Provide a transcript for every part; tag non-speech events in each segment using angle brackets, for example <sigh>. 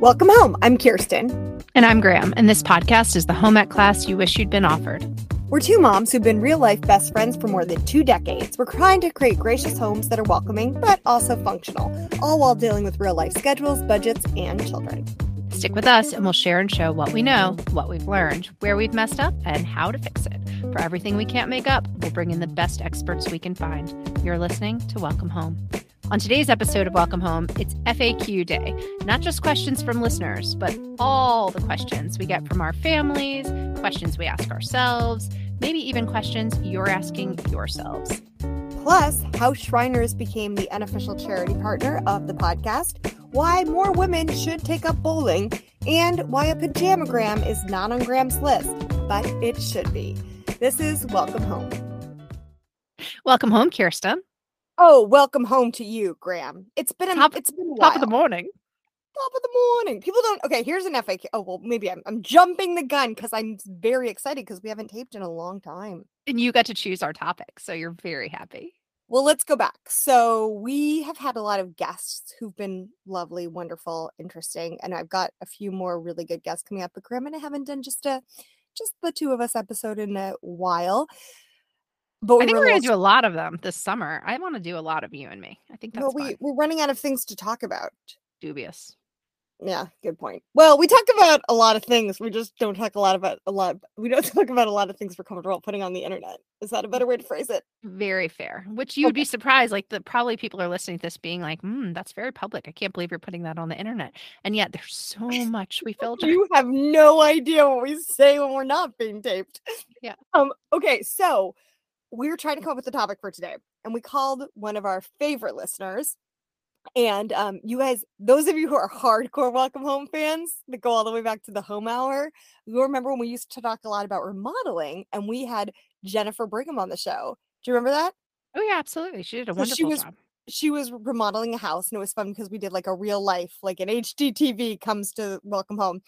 Welcome home. I'm Kirsten. And I'm Graham. And this podcast is the home ec class you wish you'd been offered. We're two moms who've been real life best friends for more than two decades. We're trying to create gracious homes that are welcoming, but also functional, all while dealing with real life schedules, budgets, and children. Stick with us and we'll share and show what we know, what we've learned, where we've messed up, and how to fix it. For everything we can't make up, we'll bring in the best experts we can find. You're listening to Welcome Home. On today's episode of Welcome Home, it's FAQ Day. Not just questions from listeners, but all the questions we get from our families, questions we ask ourselves, maybe even questions you're asking yourselves. Plus, how Shriners became the unofficial charity partner of the podcast, why more women should take up bowling, and why a pajamagram is not on Graham's list, but it should be. This is Welcome Home. Welcome home, Kirsten. Oh, welcome home to you, Graham. It's been a, Top- it's been a Top of the morning. Top of the morning. People don't. Okay, here's an FAQ. Oh well, maybe I'm I'm jumping the gun because I'm very excited because we haven't taped in a long time. And you got to choose our topic. So you're very happy. Well, let's go back. So we have had a lot of guests who've been lovely, wonderful, interesting, and I've got a few more really good guests coming up. But Graham and I haven't done just a just the two of us episode in a while. But we I think were we're going to do a lot of them this summer. I want to do a lot of you and me. I think that's well, we fun. we're running out of things to talk about. dubious. Yeah, good point. Well, we talk about a lot of things. We just don't talk a lot about a lot. We don't <laughs> talk about a lot of things we're comfortable putting on the internet. Is that a better way to phrase it? Very fair. Which you would be surprised. Like the probably people are listening to this being like, hmm, that's very public. I can't believe you're putting that on the internet. And yet there's so <laughs> much we <laughs> filter. You have no idea what we say when we're not being taped. Yeah. Um. Okay. So we were trying to come up with a topic for today, and we called one of our favorite listeners. And um, you guys, those of you who are hardcore Welcome Home fans that go all the way back to the home hour, you remember when we used to talk a lot about remodeling, and we had Jennifer Brigham on the show. Do you remember that? Oh yeah, absolutely. She did a So wonderful she was- job. she was remodeling a house and it was fun because we did like a real life like an HGTV comes to welcome home.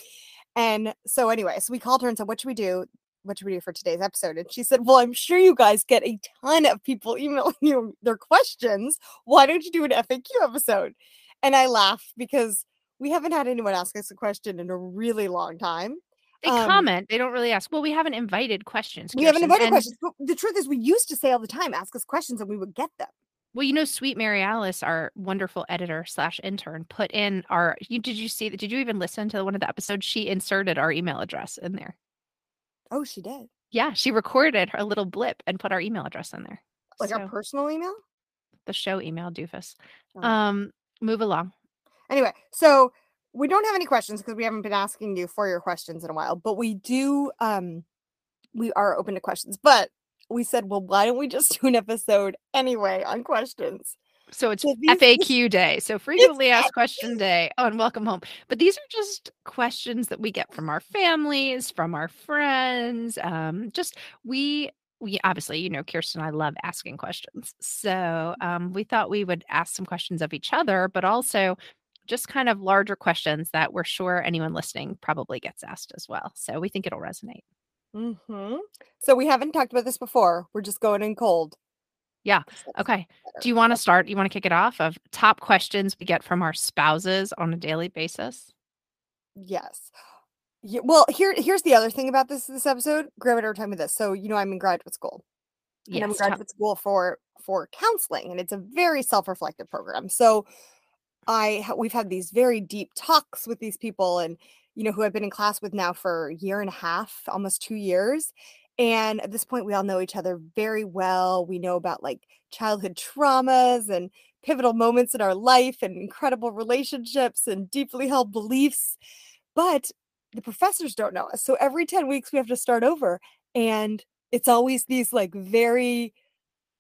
And so anyway, so we called her and said, What should we do? What should we do for today's episode? And she said, Well, I'm sure you guys get a ton of people <laughs> emailing you their questions. Why don't you do an FAQ episode? And I laughed because we haven't had anyone ask us a question in a really long time. They um, comment. They don't really ask. Well, we haven't invited questions. We haven't invited and- questions. But the truth is, we used to say all the time, ask us questions and we would get them. Well, you know, Sweet Mary Alice, our wonderful editor slash intern, put in our. You did you see? that? Did you even listen to one of the episodes? She inserted our email address in there. Oh, she did. Yeah, she recorded her little blip and put our email address in there. Like So, our personal email? the show email doofus. Oh. Um, move along. Anyway, so we don't have any questions because we haven't been asking you for your questions in a while, but we do um we are open to questions. But we said, well, why don't we just do an episode anyway on questions? So it's So these- <laughs> FAQ day. So frequently asked question day on welcome home. But these are just questions that we get from our families, from our friends. Um, just we we obviously, you know, Kirsten and I love asking questions. So um, we thought we would ask some questions of each other, but also just kind of larger questions that we're sure anyone listening probably gets asked as well. So we think it'll resonate. Mm-hmm. So we haven't talked about this before. We're just going in cold. Yeah, Okay. Do you want to start? You want to kick it off of top questions we get from our spouses on a daily basis? Yes. Yeah, well, here here's the other thing about this this episode. Graham and I were talking about this. So you know, I'm in graduate school. and I'm in Yes. graduate school for for counseling, and it's a very self-reflective program. So I we've had these very deep talks with these people, and you know who I've been in class with now for a year and a half, almost two years. And at this point, we all know each other very well. We know about like childhood traumas and pivotal moments in our life, and incredible relationships and deeply held beliefs. But the professors don't know us. So every 10 weeks, we have to start over. And it's always these like very,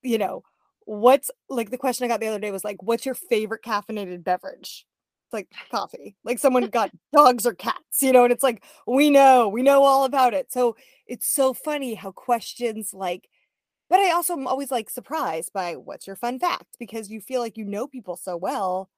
you know, what's like the question I got the other day was like, what's your favorite caffeinated beverage? It's like coffee. Like someone got dogs or cats, you know, and it's like, we know, we know all about it. So it's so funny how questions like, but I also am always like surprised by what's your fun fact because you feel like you know people so well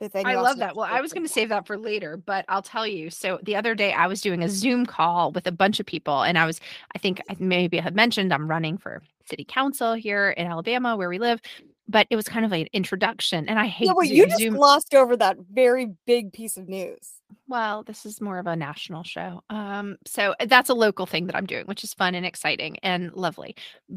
that then I love that. Well, I was going to save that for later, but I'll tell you. So the other day I was doing a Zoom call with a bunch of people, and I was, I think maybe I had mentioned I'm running for city council here in Alabama where we live. But it was kind of like an introduction. And I hate Yeah, well, Zoom. you just Zoom- glossed over that very big piece of news. well, this is more of a national show. Um, so that's a local thing that I'm doing, which is fun and exciting and lovely.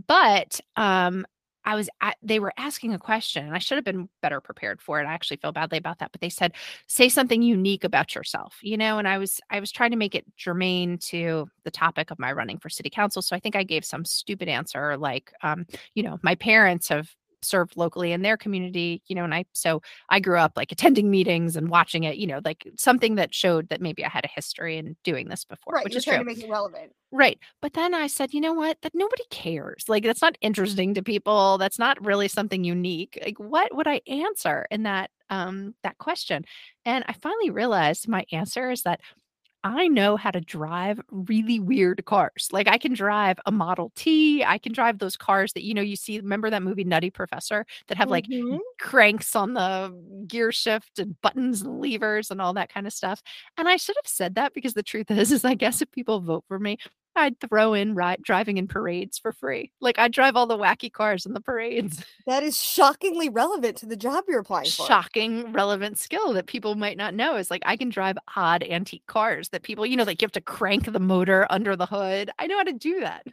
But um, I was at, they were asking a question, and I should have been better prepared for it. I actually feel badly about that. But they said, say something unique about yourself, you know. And I was I was trying to make it germane to the topic of my running for city council. So I think I gave some stupid answer like, um, you know, my parents have served locally in their community, you know, and I so I grew up like attending meetings and watching it, you know, like something that showed that maybe I had a history in doing this before, Right, which is trying true. to make it relevant. Right. But then I said, you know what? That nobody cares. Like that's not interesting to people. That's not really something unique. Like what would I answer in that um that question? And I finally realized my answer is that I know how to drive really weird cars. Like I can drive a Model T. I can drive those cars that you know you see. Remember that movie Nutty Professor that have like Mhm. cranks on the gear shift and buttons and levers and all that kind of stuff. And I should have said that because the truth is, is I guess if people vote for me, I'd throw in ride driving in parades for free. Like I drive all the wacky cars in the parades. <laughs> That is shockingly relevant to the job you're applying for. Shocking relevant skill that people might not know is like I can drive odd antique cars that people, you know, like you have to crank the motor under the hood. I know how to do that.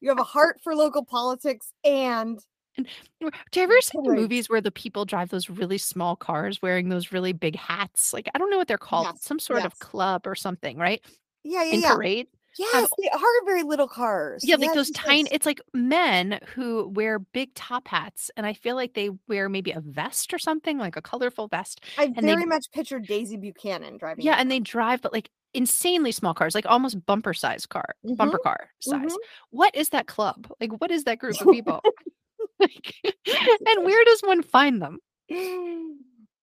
You have a heart for local politics and Do you ever see the movies where the people drive those really small cars wearing those really big hats? Like I don't know what they're called. Yes, some sort of club or something, right? yeah, yeah, In yeah. parade. Yes, they are very little cars. Yeah, like Yes, those yes, tiny it's like men who wear big top hats and I feel like they wear maybe a vest or something, like a colorful vest. I and they- very much pictured Daisy Buchanan driving. Yeah, and they drive but like insanely small cars, like almost bumper size car, bumper car size. Mhm. What is that club? Like what is that group of <laughs> people? <laughs> like, <laughs> and where does one find them?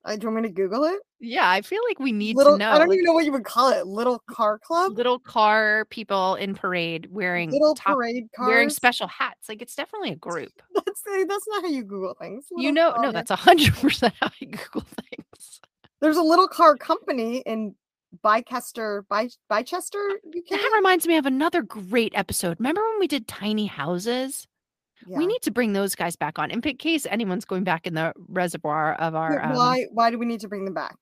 Uh, do you want me to Google it? Yeah, I feel like we need little, to know. I don't even know what you would call it. Little car club, little car people in parade wearing little top, parade cars. wearing special hats. Like it's definitely a <laughs> group. That's eh, that's not how you Google things. You Little know, no, that's a hundred percent how you Google things. There's a little car company in Bicester, By Bychester, UK. That reminds me of another great episode. Remember when we did tiny houses? We need to bring those guys back on in case anyone's going back in the reservoir of our. Um, why why do we need to bring them back?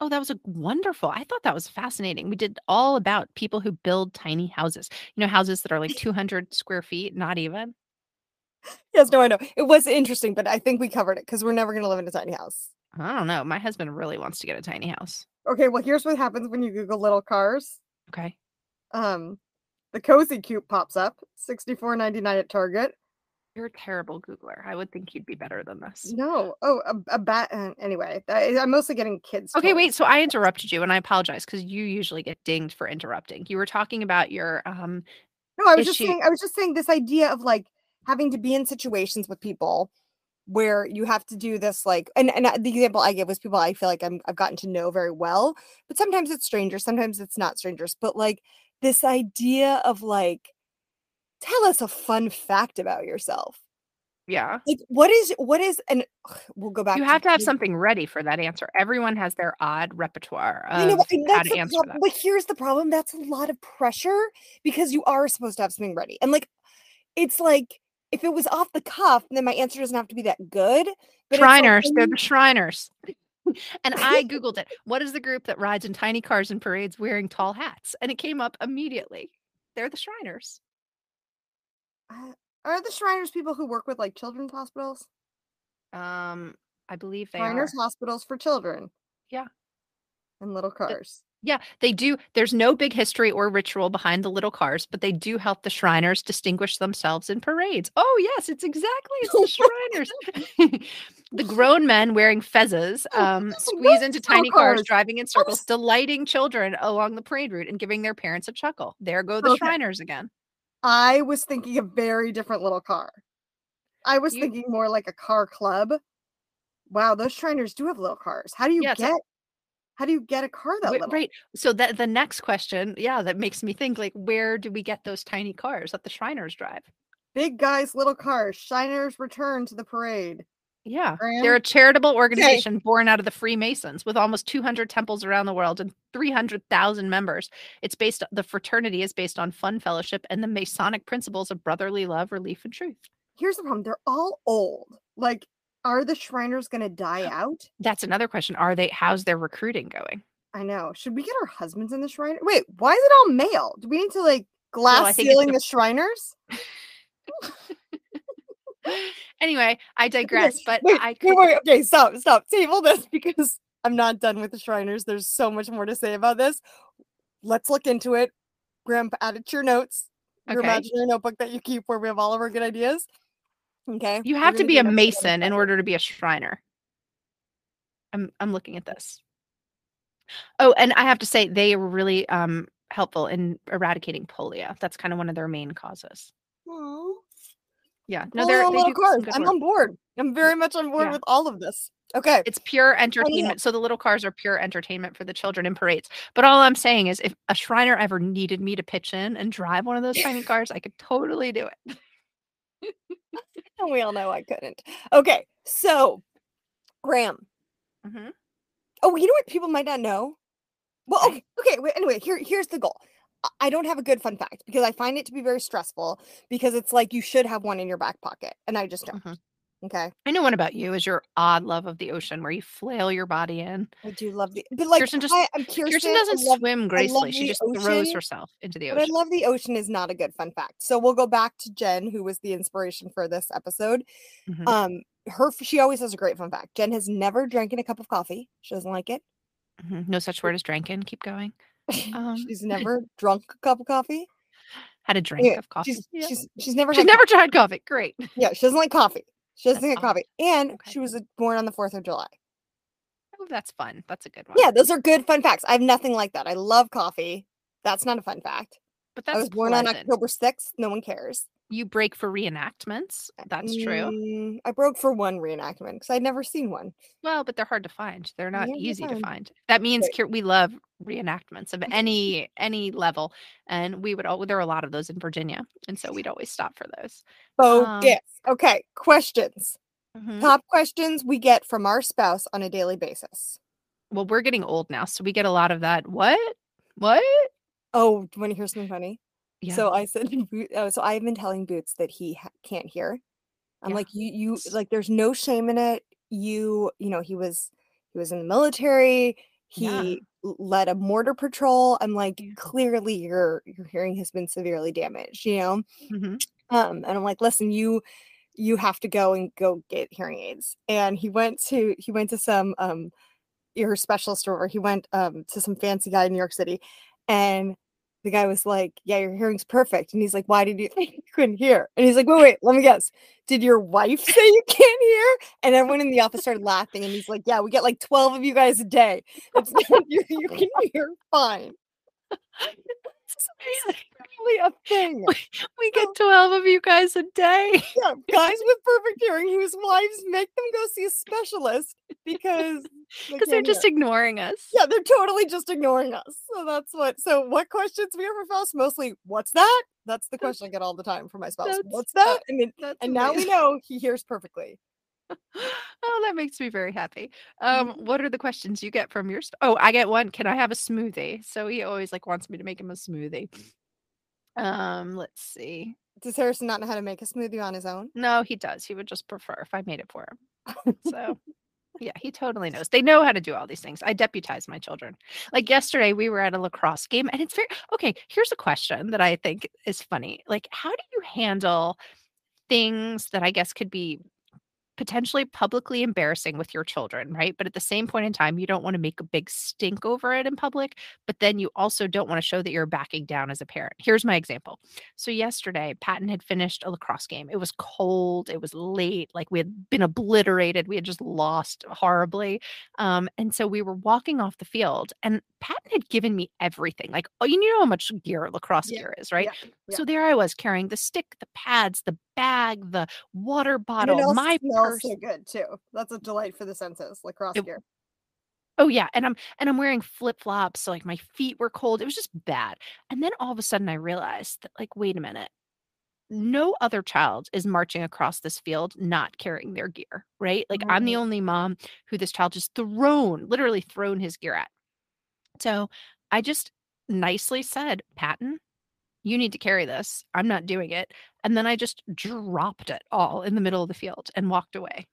oh, that was a wonderful. I thought that was fascinating. We did all about people who build tiny houses. You know, houses that are like <laughs> 200 square feet, not even. Yes, no, I know. It was interesting, but I think we covered it because we're never going to live in a tiny house. I don't know. My husband really wants to get a tiny house. Okay, well, here's what happens when you Google little cars. Okay. Um, the Cozy Cube pops up, sixty four ninety nine at Target. You're a terrible Googler. I would think you'd be better than this. No, oh, a, a bat. Uh, anyway, I, I'm mostly getting kids. Okay, wait. So I interrupted you, and I apologize because you usually get dinged for interrupting. You were talking about your um. No, I was just saying. I was just saying this idea of like having to be in situations with people where you have to do this like and, and uh, the example I gave was people I feel like I'm, I've gotten to know very well, but sometimes it's strangers, sometimes it's not strangers. But like this idea of like, tell us a fun fact about yourself. Yeah. Like what is what is and we'll go back. You have to have something ready for that answer. Everyone has their odd repertoire I of know, but- how that's to answer prob- that. But here's the problem: that's a lot of pressure because you are supposed to have something ready, and like, it's like if it was off the cuff, then my answer doesn't have to be that good. But it's like Shriners, they're the Shriners. <laughs> and I Googled it. What is the group that rides in tiny cars and parades wearing tall hats? And it came up immediately. They're the Shriners. Uh, are the Shriners people who work with like children's hospitals? Um, I believe they Shriners are. hospitals for children. Yeah. And little cars. Yeah, they do. There's no big history or ritual behind the little cars, but they do help the Shriners distinguish themselves in parades. Oh, yes, it's exactly it's the Shriners. <laughs> the grown men wearing fezzes <laughs> um, squeeze into tiny cars, cars. driving in circles, delighting children along the parade route and giving their parents a chuckle. There go the Okay. Shriners again. I was thinking a very different little car. I was You- thinking more like a car club. Wow, those Shriners do have little cars. How do you Yeah, get? How do you get a car that little? right. So that the next question, yeah, that makes me think like, where do we get those tiny cars that the Shriners drive? Big guys, little cars. Shriners return to the parade. Yeah. Graham? They're a charitable organization born out of the Freemasons with almost 200 temples around the world and 300,000 members. It's based the fraternity is based on fun fellowship and the Masonic principles of brotherly love, relief and truth. Here's the problem: they're all old. Like Are the Shriners going to die out? That's another question. Are they how's their recruiting going? I know. Should we get our husbands in the Shriner? Wait, why is it all male? Do we need to like glass it's ceiling the- the Shriners? <laughs> <laughs> <laughs> anyway, I digress, but wait, I could wait, okay, stop, stop. Table this <laughs> because I'm not done with the Shriners. There's so much more to say about this. Let's look into it. Graham, add it to your notes, your imaginary notebook that you keep where we have all of our good ideas. Okay. you have to be a an episode on mason in order to be a Shriner. I'm I'm looking at this. Oh, and I have to say they were really um helpful in eradicating polio. That's kind of one of their main causes. Aw. Yeah. No, they're they little cars. I'm work. on board. I'm very much on board Yeah. with all of this. Okay. It's pure entertainment. So the little cars are pure entertainment for the children in parades. But all I'm saying is if a Shriner ever needed me to pitch in and drive one of those tiny <laughs> cars, I could totally do it. And <laughs> we all know I couldn't. Okay. So, Graham. Mhm. Oh, you know what people might not know? Well, Okay. okay. Okay. Wait, anyway, here, here's the goal. I- don't have a good fun fact because I find it to be very stressful because it's like you should have one in your back pocket, and I just don't. Mhm. Okay. I know one about you is your odd love of the ocean where you flail your body in. I do love the, but like, Kirsten just- I, I'm Kirsten. Kirsten doesn't love- swim gracefully. She just throws herself into the But I love the ocean is not a good fun fact. So we'll go back to Jen, who was the inspiration for this episode. Mhm. Um, her she always has a great fun fact. Jen has never drank in a cup of coffee. She doesn't like it. Mhm. No such word as drinking. Keep going. Um, she's <laughs> never drunk a cup of coffee. Had a drink Yeah, of coffee. She's Yeah. she's she's never She's never tried coffee. Great. yeah, she doesn't like coffee. She doesn't That's get coffee. And Okay. she was uh, born on the 4th of July. Oh, that's fun. That's a good one. Yeah, those are good fun facts. I have nothing like that. I love coffee. That's not a fun fact. but that's I was born on. October 6th. No one cares. You break for reenactments. That's true. Mm, I broke for one reenactment because I'd never seen one. Well, but they're hard to find. They're not Yeah, easy to find. That means. We love reenactments of <laughs> any any level, and we would all there are a lot of those in Virginia, and so we'd always stop for those. Um, yes. okay, questions. Mhm. Top questions we get from our spouse on a daily basis. Well, we're getting old now, so we get a lot of that. What? What? Oh, do you want to hear something funny? Yeah. So I said, to oh, so I've been telling Boots that he ha- can't hear. I'm Yeah. like, you, you, like, there's no shame in it. You, you know, he was, he was in the military. He l- led a mortar patrol. I'm like, Yeah. clearly your your hearing has been severely damaged. You know, Mhm. um, and I'm like, listen, you, you have to go and go get hearing aids. And he went to, he went to some um ear specialist or he went um to some fancy guy in New York City, and the guy was like, "Yeah, your hearing's perfect." And he's like, "Why did you think <laughs> you couldn't hear?" And he's like, "Wait, wait, let me guess. Did your wife <laughs> say you can't hear?" And everyone in the office started laughing. And he's like, "Yeah, we get like twelve of you guys a day. It's, <laughs> you, you can hear fine. It's amazing. Really a thing. We get 12 of you guys a day. Yeah, guys with perfect hearing whose wives make them go see a specialist because <laughs> they Because they're just hear. ignoring us. yeah, they're totally just ignoring us. So that's what. So what questions we have for spouse? Mostly, what's that? That's the question I get all the time from my spouse. That's- What's that? And then, That's and now we know he hears perfectly. <laughs> oh, that makes me very happy. Um, Mhm. what are the questions you get from your? St- oh, I get one. Can I have a smoothie? So he always like wants me to make him a smoothie. Um, let's see. Does Harrison not know how to make a smoothie on his own? No, he does. He would just prefer if I made it for him. So, <laughs> yeah, he totally knows. They know how to do all these things. I deputize my children. Like yesterday, we were at a lacrosse game, and it's very okay. Here's a question that I think is funny. Like, how do you handle things that I guess could be potentially publicly embarrassing with your children, right? But at the same point in time, you don't want to make a big stink over it in public, but then you also don't want to show that you're backing down as a parent. Here's my example. So yesterday, Patton had finished a lacrosse game. It was cold, it was late, like we had been obliterated, we had just lost horribly. Um, and so we were walking off the field, and Patton had given me everything. Like, oh, you know how much gear lacrosse Yeah, gear is, right? Yeah, yeah. So there I was carrying the stick, the pads, the bag, the water bottle, my purse. so good too. That's a delight for the senses. Lacrosse It- gear. Oh yeah, and I'm and I'm wearing flip-flops, so like my feet were cold. It was just bad. And then all of a sudden I realized that like wait a minute. No other child is marching across this field not carrying their gear, right? Like I'm the mm-hmm. only mom who this child just thrown, literally thrown his gear at. So I just nicely said, Patton, you need to carry this. I'm not doing it. And then I just dropped it all in the middle of the field and walked away.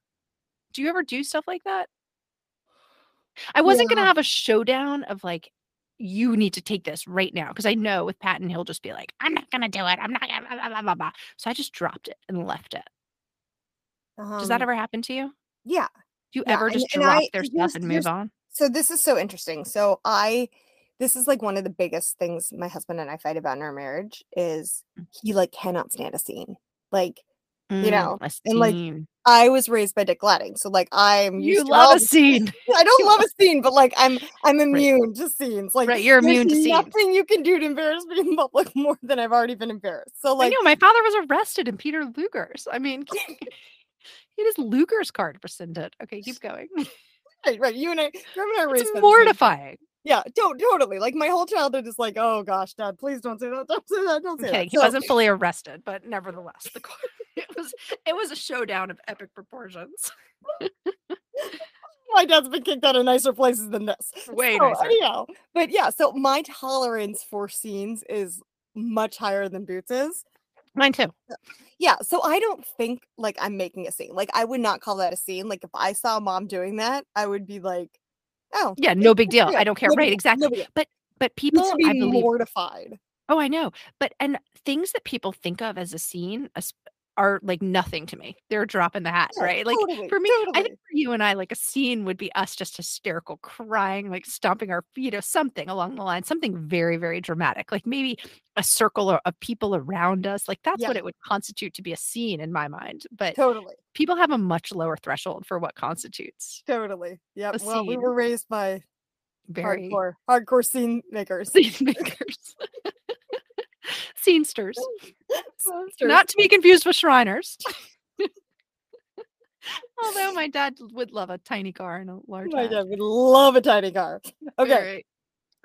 do you ever do stuff like that? I wasn't gonna have a showdown of like, you need to take this right now because I know with Patton he'll just be like, I'm not gonna do it. I'm not gonna blah, blah, blah, blah, blah." So I just dropped it and left it. Does that Um, ever happen to you? yeah, Do you yeah, ever just and drop I their stuff and move on? so this is so interesting. So I this is like one of the biggest things my husband and I fight about in our marriage is he like cannot stand a scene. Like, you Mm, know, and like. I was raised by Dick Gladding, so like I'm You used to love a scene. I don't love a <laughs> scene, but like I'm I'm Right. immune to scenes. Like Right, you're immune to scenes. nothing you can do to embarrass me in public <laughs> more than I've already been embarrassed. So I like know my father was arrested in Peter Luger's. I mean, <laughs> he had his Luger's card rescinded. Okay, keep going. right, right. You and I Graham and I are raised It's mortifying. Yeah, don't totally. Like my whole childhood is like, oh gosh, dad, please don't say that. Don't say that. Don't say kidding. that. He So- wasn't fully arrested, but nevertheless, the court, <laughs> it was it was a showdown of epic proportions. my dad's been kicked out of nicer places than this. <laughs> Way so, nicer. anyhow, but yeah, so my tolerance for scenes is much higher than Boots's. Mine too. Yeah, so I don't think like I'm making a scene. Like I would not call that a scene. Like if I saw mom doing that, I would be like, oh, Yeah, no big deal. yeah, I don't care. no Right, deal, exactly. no. But but people, I believe. mortified. Oh, I know. But and things that people think of as a scene are like nothing to me. They're a drop in the hat, Yeah, right? Like totally, for me, I think for you and I, like a scene would be us just hysterical, crying, like stomping our feet or something along the line, something very, very dramatic. Like maybe a circle of people around us. Like that's Yeah. what it would constitute to be a scene in my mind. But Totally, people have a much lower threshold for what constitutes totally. Yep. a Well, we were raised by Very hardcore, hardcore scene makers. <laughs> scene makers. <laughs> Scenesters. Not to be confused with Shriners. <laughs> Although my dad would love a tiny car and a large My dad would love a tiny car. <laughs> Okay. Very-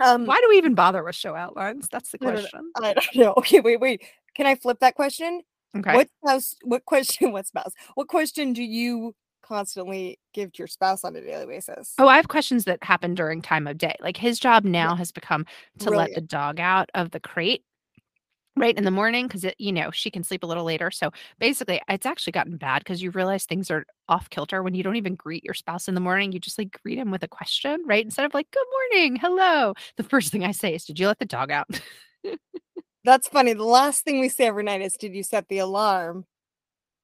Um, Why do we even bother with show outlines? That's the I don't know. question. I don't know. Okay, wait, wait. Can I flip that question? Okay. What spouse? What question? What spouse? What question do you constantly give to your spouse on a daily basis? Oh, I have questions that happen during time of day. Like his job now has become to let the dog out of the crate right in the morning because it, you know, she can sleep a little later. So basically, it's actually gotten bad because you realize things are off kilter when you don't even greet your spouse in the morning. You just like greet him with a question, right? Instead of like, good morning, hello. The first thing I say is, did you let the dog out? That's funny. The last thing we say every night is, "Did you set the alarm?"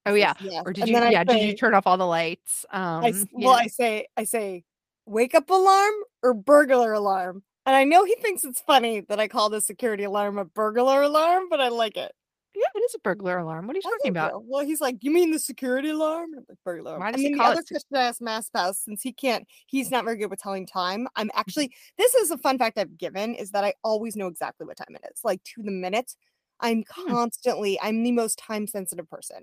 oh, yeah. "Yes." Or did And you, yeah, did you turn off all the lights? Um, I well, know. I say, I say, wake up alarm or burglar alarm. And I know he thinks it's funny that I call the security alarm a burglar alarm, but I like it. yeah, it is a burglar alarm. What are you I talking about? Well, he's like, you mean the security alarm? I'm like, burglar alarm. Why does and he call the it other I asked my spouse, since he can't, he's not very good with telling time. I'm Mm-hmm. actually, this is a fun fact I've given is that I always know exactly what time it is, like to the minute. I'm Hmm. constantly, I'm the most time sensitive person.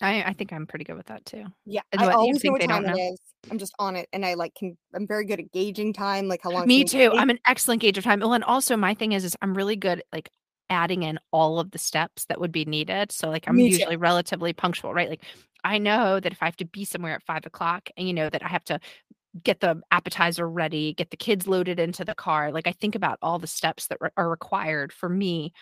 I, I think I'm pretty good with that too. Yeah, And I always know what time it know? is. I'm just on it, and I like can. I'm very good at gauging time, like how long. Me too. take. I'm an excellent gauge of time. Oh, and also my thing is, is I'm really good at like adding in all of the steps that would be needed. So like I'm Me too. usually relatively punctual, right? Like I know that if I have to be somewhere at five o'clock, and you know that I have to get the appetizer ready, get the kids loaded into the car. Like I think about all the steps that re- are required for me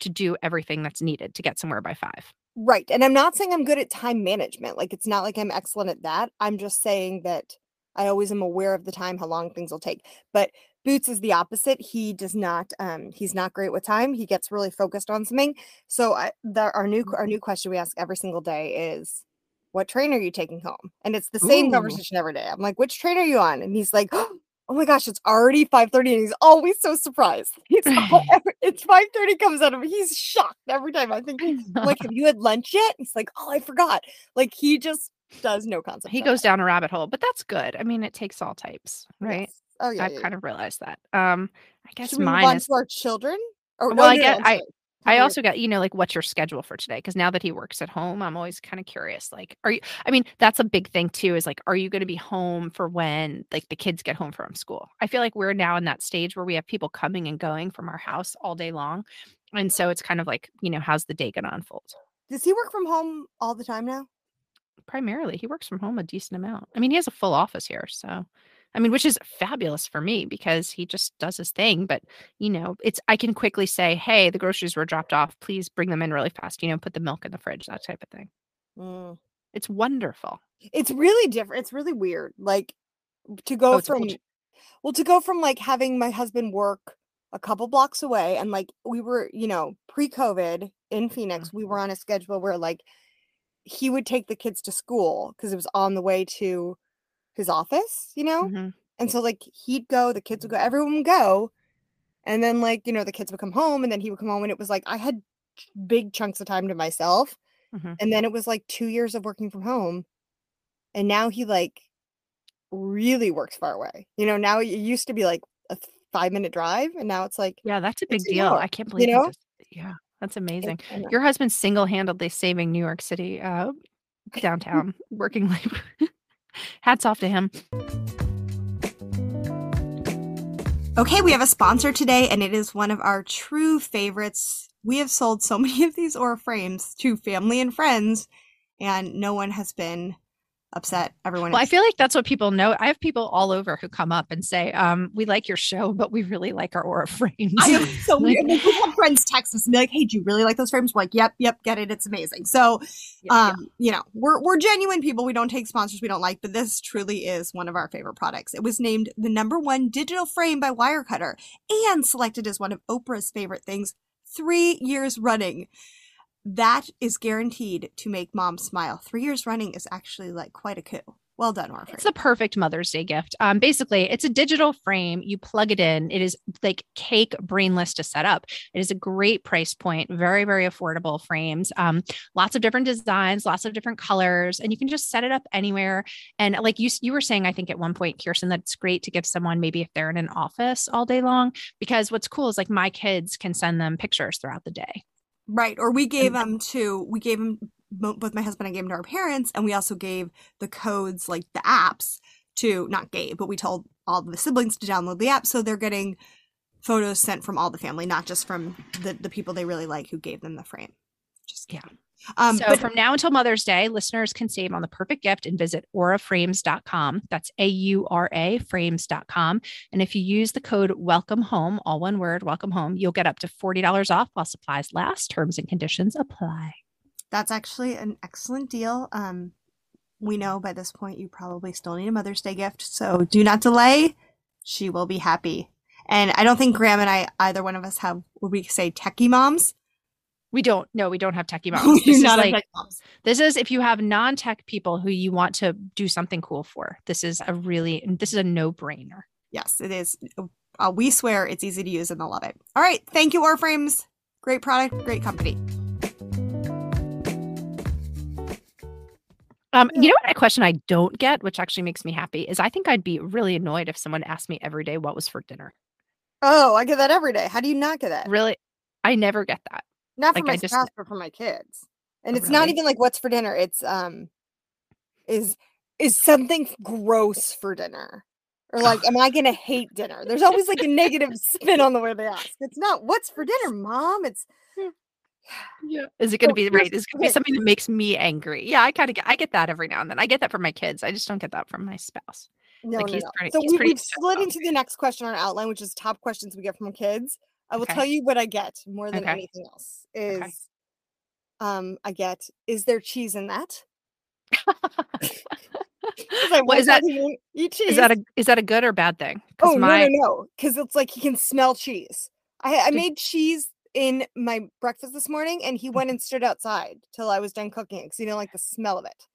to do everything that's needed to get somewhere by five. Right. And I'm not saying I'm good at time management. Like it's not like I'm excellent at that. I'm just saying that I always am aware of the time, how long things will take. But Boots is the opposite. He does not um he's not great with time. He gets really focused on something. So I the our new our new question we ask every single day is what train are you taking home? And it's the same Ooh. conversation every day. I'm like, which train are you on? And he's like, Oh my gosh, it's already 5:30 and he's always so surprised. <laughs> He's <laughs> al- every- it's 5:30 comes out of him. He's shocked every time. I think <laughs> like, have you had lunch yet? He's like, oh, I forgot. Like he just does no concept. he goes that. down a rabbit hole, but that's good. I mean, it takes all types, right? Yes. Oh yeah. I've yeah, kind of realized that. Um, I guess Should mine is to our children? Or Well, I no, I'm I-. I also got, you know, like what's your schedule for today? Because now that he works at home, I'm always kind of curious. Like, are you, I mean, that's a big thing too, is like, are you going to be home for when like the kids get home from school? I feel like we're now in that stage where we have people coming and going from our house all day long. And so it's kind of like, you know, how's the day going to unfold? Does he work from home all the time now? Primarily, he works from home a decent amount. I mean, he has a full office here. So, I mean, which is fabulous for me because he just does his thing. But, you know, it's, I can quickly say, hey, the groceries were dropped off. Please bring them in really fast. You know, put the milk in the fridge, that type of thing. Mm. It's wonderful. It's really different. It's really weird. Like to go Oh, from well to go from like having my husband work a couple blocks away and like we were, you know, pre-COVID in Phoenix, we Mm-hmm. were on a schedule where like he would take the kids to school because it was on the way to his office, you know? Mhm. And so like he'd go, the kids would go, everyone would go. And then like, you know, the kids would come home and then he would come home and it was like I had big chunks of time to myself. Mhm. And then it was like 2 years of working from home. And now he like really works far away. You know, now it used to be like a 5 minute drive and now it's like Yeah, that's a big deal. hour, I can't believe you know? yeah, that's amazing. Your husband's single-handedly saving New York City uh <laughs> downtown working <laughs> labor. Hats off to him. Okay, we have a sponsor today, and it is one of our true favorites. We have sold so <laughs> many of these Aura frames to family and friends, and no one has been upset. Everyone Well, I feel like that's what people know. I have people all over who come up and say, um, we like your show, but we really like our aura <laughs> frames. I have so many. <laughs> Like- like, we have friends text us and be like, "Hey, do you really like those frames?" We're like, "Yep, yep, get it. It's amazing." So, Yeah, um, you know, we're we're genuine people. We don't take sponsors we don't like, but this truly is one of our favorite products. It was named the number one digital frame by Wirecutter and selected as one of Oprah's favorite things three years running. That is guaranteed to make mom smile. Three years running is actually like quite a coup. Well done, Orphan. It's the perfect Mother's Day gift. Um, basically, it's a digital frame. You plug it in. It is like cake brainless to set up. It is a great price point, very, very affordable frames. Um, lots of different designs, lots of different colors, and you can just set it up anywhere. And like you, you were saying, I think at one point, Kirsten, that it's great to give someone maybe if they're in an office all day long, because what's cool is like my kids can send them pictures throughout the day. Right. Or we gave them to we gave them both my husband and I gave them to our parents, and we also gave the codes like the apps to not gave, but we told all the siblings to download the app, so they're getting photos sent from all the family, not just from the the people they really like who gave them the frame. Just Yeah. Um, so but from now until Mother's Day, listeners can save on the perfect gift and visit auraframes.com. That's A U R A frames.com. And if you use the code welcome home, all one word, welcome home, you'll get up to $40 off while supplies last. Terms and conditions apply. that's actually an excellent deal. Um, we know by this point you probably still need a Mother's Day gift, so do not delay. She will be happy. And I don't think Graham and I, either one of us, have what we say techie moms. We don't, no, we don't have techie <laughs> moms. This is not like, techie moms. this is if you have non-tech people who you want to do something cool for. This is a really, this is a no-brainer. Yes, it is. Uh, we swear it's easy to use and they'll love it. All right. Thank you, Aura Frames. Great product, great company. Um, you know what? A question I don't get, which actually makes me happy, is I think I'd be really annoyed if someone asked me every day what was for dinner. Oh, I get that every day. How do you not get that? Really, I never get that. Not for like, my I just- spouse, but for my kids. And it's not even like what's for dinner. It's um, is is something gross for dinner, or like, am I gonna hate dinner? There's always like a negative <laughs> spin on the way they ask. It's not what's for dinner, mom. It's Yeah. <sighs> Is it going to be right? Is it going to be something that makes me angry? Yeah, I kind of get. I get that every now and then. I get that from my kids. I just don't get that from my spouse. no, Like, no, no. pretty- so we, we've upset slid into the next question on outline, which is top questions we get from kids. I will Okay. tell you what I get more than Okay. anything else is Okay. um I get is there cheese in that? What is that? eat- cheese. Is that a is that a good or bad thing? oh my no no no! Because it's like he can smell cheese. I I Did- made cheese in my breakfast this morning, and he went and stood outside till I was done cooking because he didn't like the smell of it.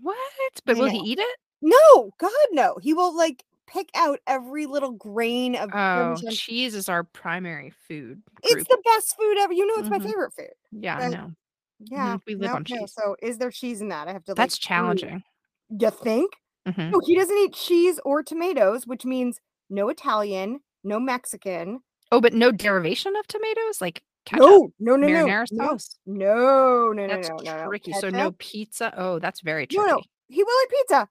what? But I will know. he eat it? No, God no! He will like pick out every little grain of. Oh, cheese is our primary food It's the best food ever. You know, it's my Mhm. favorite food. yeah, I know. Yeah, we live no, on no, cheese. So, is there cheese in that? I have to. That's like, challenging. You think? Mhm. No, he doesn't eat cheese or tomatoes, which means no Italian, no Mexican. Oh, but no derivation of tomatoes, like ketchup, No, no, no, no, marinara no, sauce. no, no, no, That's no, no, no. tricky. So no Ketchup? pizza. Oh, that's very No, tricky. no. He will eat pizza.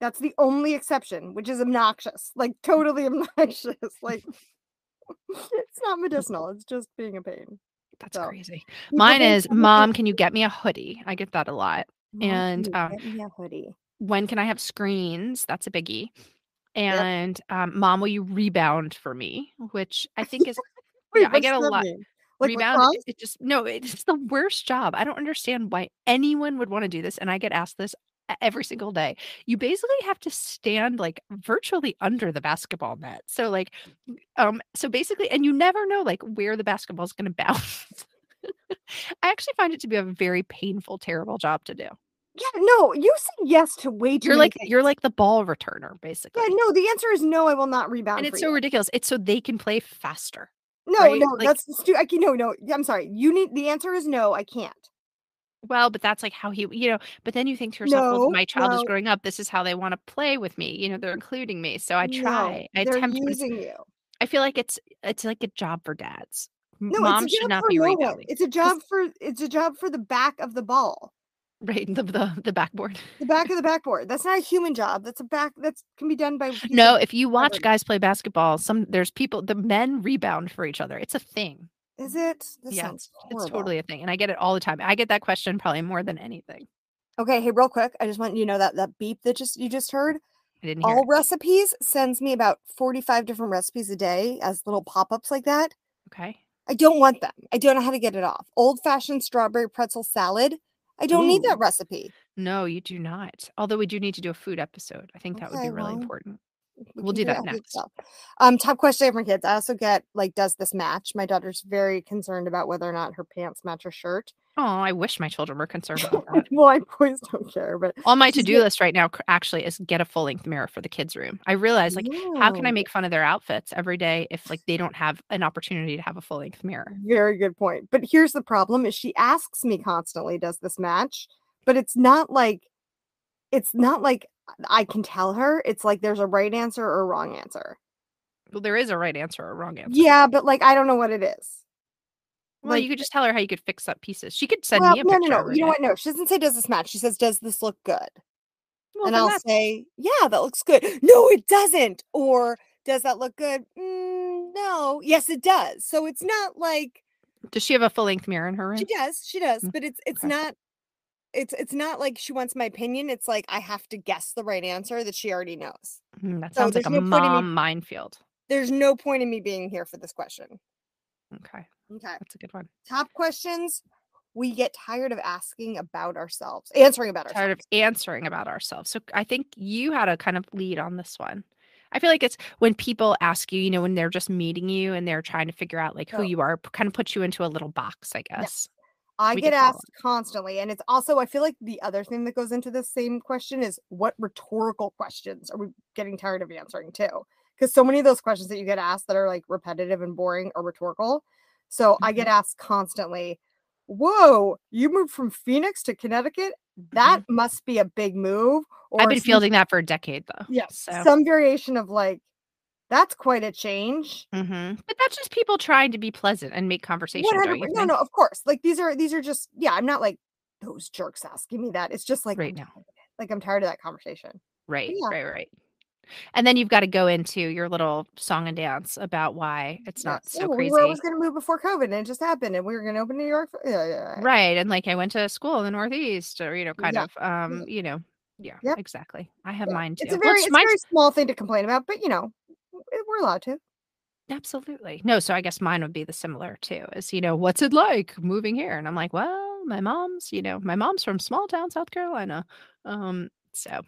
That's the only exception, which is obnoxious. Like totally <laughs> obnoxious. Like it's not medicinal. It's just being a pain. That's So, crazy. <laughs> Mine is, Mom, can you get me a hoodie? I get that a lot. Mom, and, um, a hoodie. When can I have screens? That's a biggie. And um, Mom, will you rebound for me? Which I think is, <laughs> Wait, yeah, I get a lot. mean? Like Rebound, it it just no, it's the worst job. I don't understand why anyone would wanna do this, and I get asked this every single day. You basically have to stand, like, virtually under the basketball net. So, like, um, so basically and you never know, like, where the basketball is gonna <laughs> bounce. I actually find it to be a very painful, terrible job to do. Yeah, no, you say yes to way too You're like you're like the ball returner, basically. Yeah, no, the answer is no, I will not rebound And it's so you. ridiculous. It's so they can play faster, No, right? no, Like that's stu I can no, no, I'm sorry. You need the answer is no, I can't. Well, but that's, like, how he you know, but then you think to yourself, "Well, my child is growing up, this is how they wanna play with me." You know, they're including me, so I No, try. I they're attempt, using you. I feel like it's it's like a job for dads. No, it's a should job not for be no one. It's a job for it's a job for the back of the ball. Right, the the the backboard. The back of the backboard. That's not a human job. That's a back that's can be done by <laughs> No, if you watch guys play basketball, some there's people the men rebound for each other. It's a thing. Is it? This Yeah, it's it's totally a thing, and I get it all the time. I get that question probably more than anything. Okay, hey, real quick, I just want you to know that that beep that just you just heard, I didn't all it. recipes sends me about 45 different recipes a day as little pop-ups like that. Okay. I don't want them. I don't know how to get it off. Old-fashioned strawberry pretzel salad. I don't need that recipe. No, you do not. Although we do need to do a food episode. I think that would be really well, important. We We'll do that next. Um, top question for kids. I also get like, does this match? My daughter's very concerned about whether or not her pants match her shirt. Oh, I wish my children were concerned about <laughs> that. well, I boys don't care, but On my to-do list right now actually is get a full-length mirror for the kids' room. I realize like, how can I make fun of their outfits every day if, like, they don't have an opportunity to have a full-length mirror? Very good point. But here's the problem is she asks me constantly, does this match? But it's not like it's not like I can tell her. It's like there's a right answer or a wrong answer. Well, there is a right answer or a wrong answer. Yeah, but like I don't know what it is. Well, you could just tell her how you could fix up pieces. She could send well, me a no, picture no, no. You know what? No, she doesn't say does this match. She says, does this look good? Well, and I'll that's say, yeah, that looks good. No, it doesn't. Or does that look good? Mm, no. Yes, it does. So it's not like Does she have a full-length mirror in her room? she does, she does, Mm, but it's it's okay. not it's it's not like she wants my opinion. It's like I have to guess the right answer that she already knows. Mm, that So sounds like a no point in me- mom minefield. There's no point in me being here for this question. Okay, Okay. that's a good one. Top questions we get tired of asking about ourselves, answering about ourselves. Tired of ourselves. answering about ourselves. So I think you had a kind of lead on this one. I feel like it's when people ask you, you know, when they're just meeting you and they're trying to figure out like who you are, p- kind of puts you into a little box, I guess. I We get get that a lot. asked constantly, and it's also I feel like the other thing that goes into this same question is what rhetorical questions are we getting tired of answering too? Because so many of those questions that you get asked that are like repetitive and boring are rhetorical. So I get asked constantly, "Whoa, you moved from Phoenix to Connecticut? That must be a big move." Or Mm-hmm. I've been some- fielding that for a decade though. yes, So, some variation of like, "That's quite a change." Mhm. but that's just people trying to be pleasant and make conversation. One Don't hundred. you No, no, of course. Like these are these are just yeah. I'm not like those jerks asking me that. It's just like Right now. tired of it. Like I'm tired of that conversation. Right, Yeah. right, right. And then you've got to go into your little song and dance about why it's not Yes. so Yeah, well, crazy. We were going to move before COVID, and it just happened, and we were going to open New York. For, yeah, yeah, yeah. Right. And like I went to school in the Northeast or, you know, kind Yeah. of um, you know, yeah, Yep. exactly. I have Yeah. mine too. It's a very, it's it's a very small thing to complain about, but you know, we're allowed to. absolutely. No, so I guess mine would be the similar too. Is, you know, what's it like moving here? And I'm like, well, my mom's, you know, my mom's from small town South Carolina. Um, so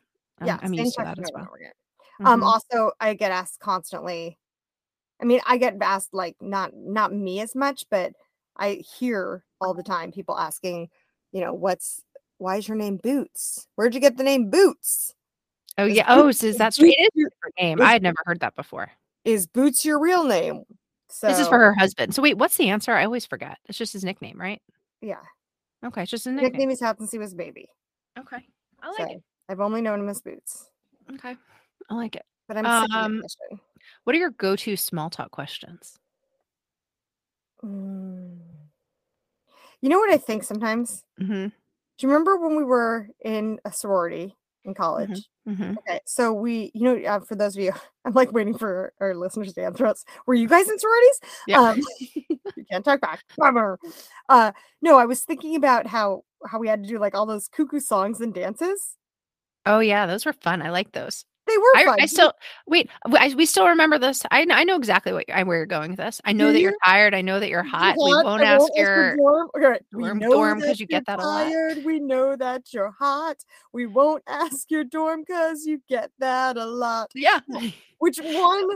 Yeah, I'm used to that as well. over again. Um, also, I get asked constantly. I mean, I get asked like not not me as much, but I hear all the time people asking, you know, what's why is your name Boots? Where'd you get the name Boots? oh is yeah. Boots- Oh, so is that straight? It is a your- name. I had never heard that before. Is Boots your real name? So This is for her husband. So wait, what's the answer? I always forget. It's just his nickname, right? Yeah, Okay, it's just a nickname. nickname he's had since he was a baby. Okay. I So like it. I've only known him as Boots, Okay. I like it. but I'm sick of Um, the question. What are your go-to small talk questions? Mm. You know what I think sometimes? Mm-hmm. Do you remember when we were in a sorority in college? Mm-hmm. Okay, so we, you know, uh, for those of you, <laughs> I'm like waiting for our listeners to answer us. Were you guys in sororities? Yeah. Um, <laughs> <laughs> you can't talk back. Bummer. Uh, no, I was thinking about how how we had to do like all those cuckoo songs and dances. Oh yeah, those were fun. I like those. They were I. I still wait. I, we still remember this. I, I know exactly what I, where you're going with this. I know Do that you're mm-hmm. tired. I know that you're You're hot. We hot, won't ask your. dorm. Okay, we dorm- that you get you're a lot. tired. We know that you're hot. We won't <laughs> ask your dorm because you get that a lot. Yeah. Which one?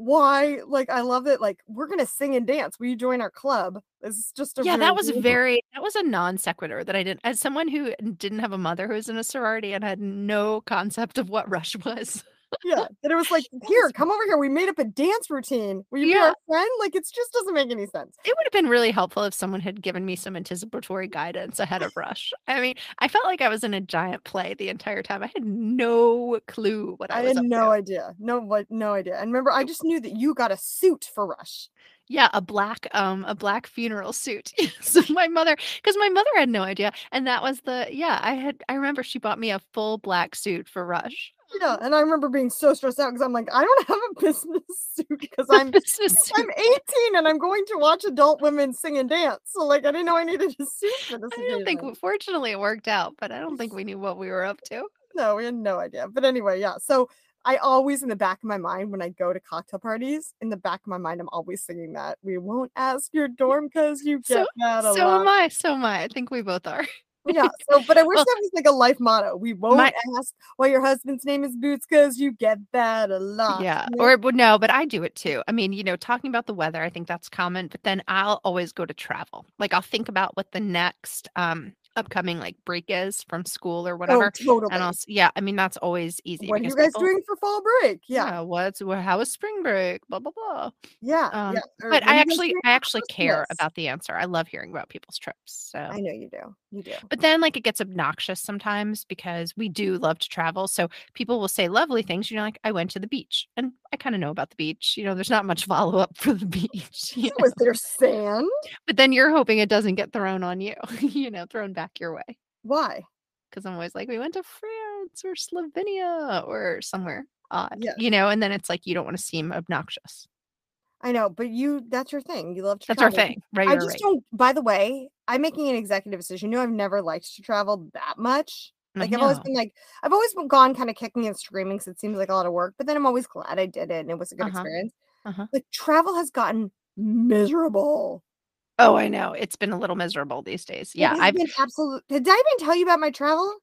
Why? Like, I love it. Like, we're gonna sing and dance. Will you join our club? it's just a yeah, that was very. That was a non sequitur that I didn't. As someone who didn't have a mother who was in a sorority and had no concept of what rush <laughs> was. Yeah. And it was like, <laughs> here, come over here. We made up a dance routine. Will you be our friend? Like, it just doesn't make any sense. It would have been really helpful if someone had given me some anticipatory guidance ahead of Rush. I mean, I felt like I was in a giant play the entire time. I had no clue what I, I was had up no to. idea. No, what? No idea. And remember, I just knew that you got a suit for Rush. Yeah, a black um a black funeral suit. <laughs> so my mother because my mother had no idea and that was the yeah, I had I remember she bought me a full black suit for Rush. Yeah, and I remember being so stressed out because I'm like, I don't have a business <laughs> suit because I'm Business. I'm 18 and I'm going to watch adult women sing and dance. So like, I didn't know I needed a suit for this. I don't think fortunately it worked out, but I don't think we knew what we were up to. No, we had no idea. But anyway, yeah. So I always, in the back of my mind, when I go to cocktail parties, in the back of my mind, I'm always singing that. We won't ask your dorm because you get So- that a So lot. am I. So am I. I think we both are. Yeah. So, but I wish Well- that was like a life motto. We won't My- ask why your husband's name is Boots because you get that a lot. Yeah. you know? Or but no, but I do it too. I mean, you know, talking about the weather, I think that's common, but then I'll always go to travel. Like I'll think about what the next um upcoming like break is from school or whatever. Oh, totally. And I'll yeah, I mean that's always easy. what are you guys people- doing for fall break? Yeah. what's wha- how was spring break? Blah blah blah. Yeah. Um, yeah. Or But I actually I actually care about the answer. I love hearing about people's trips. So I know you do. You do. but then like it gets obnoxious sometimes because we do love to travel. So people will say lovely things, you know, like I went to the beach. And I kind of know about the beach. You know, there's not much <laughs> follow-up for the beach. you know? Was there sand? But then you're hoping it doesn't get thrown on you, <laughs> you know, thrown back your way. Why? Because I'm always like, we went to France or Slovenia or somewhere odd, Yes. you know, and then it's like you don't want to seem obnoxious. I know, but you that's your thing. You love to That's our thing, right? I just right. don't by the way, I'm making an executive decision. You know, I've never liked to travel that much. Like I've always been like I've always been gone kind of kicking and screaming because it seems like a lot of work, but then I'm always glad I did it and it was a good Uh-huh. experience. Uh-huh. Like travel has gotten miserable. Oh, I know. It's been a little miserable these days. Yeah. I've been absolute. Did I even tell you about my travel?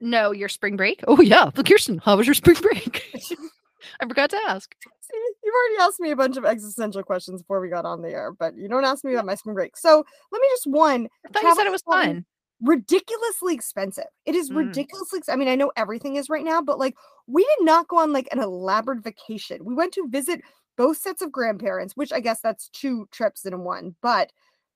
no, your spring break. Oh yeah. Look, Kirsten, how was your spring break? <laughs> <laughs> I forgot to ask. See, you've already asked me a bunch of existential questions before we got on the air, but you don't ask me about my spring break. So let me just one I thought you said it was fun. ridiculously expensive. It is Mm. ridiculously. I mean, I know everything is right now, but like we did not go on like an elaborate vacation. We went to visit both sets of grandparents, which I guess that's two trips in one. But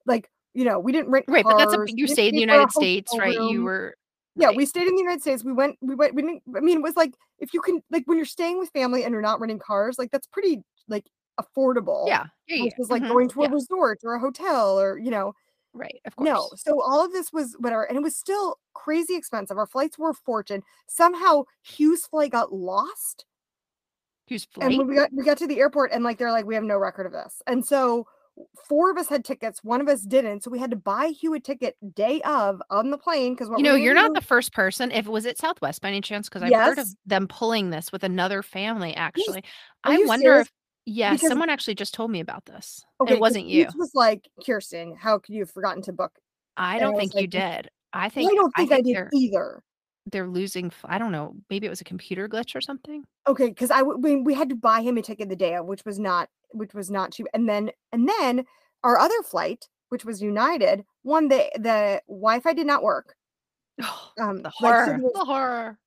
like you know, we didn't rent Right, but that's a cars, you stayed in the pay for a United States, right? You were Yeah, right. we stayed in the United States. We went, we went, we didn't, I mean, it was like if you can, like when you're staying with family and you're not renting cars, like that's pretty like affordable. yeah. Yeah, yeah. Versus like mhm, going to a yeah, resort or a hotel or, you know, right, of course. no. So all of this was whatever. And it was still crazy expensive. Our flights were a fortune. Somehow Hugh's flight got lost. Who's And flight? we got, we got to the airport and like, they're like, we have no record of this. And so four of us had tickets. One of us didn't. So we had to buy Hugh a ticket day of on the plane. Cause You know, you're not know- the first person. If was it Southwest by any chance? Because I've heard of them pulling this with another family. Actually, Are I wonder serious? if yeah, Because- someone actually just told me about this. Okay, it wasn't you. Hughes was like, Kirsten, how could you have forgotten to book? I don't think you did. I think I don't think I, did they're either. They're losing. f- I don't know. Maybe it was a computer glitch or something. Okay, because I w- we, we had to buy him a ticket the day of, which was not which was not cheap. And then and then our other flight, which was United, one the the Wi-Fi did not work. <sighs> Um, the like, so horror. was- the horror.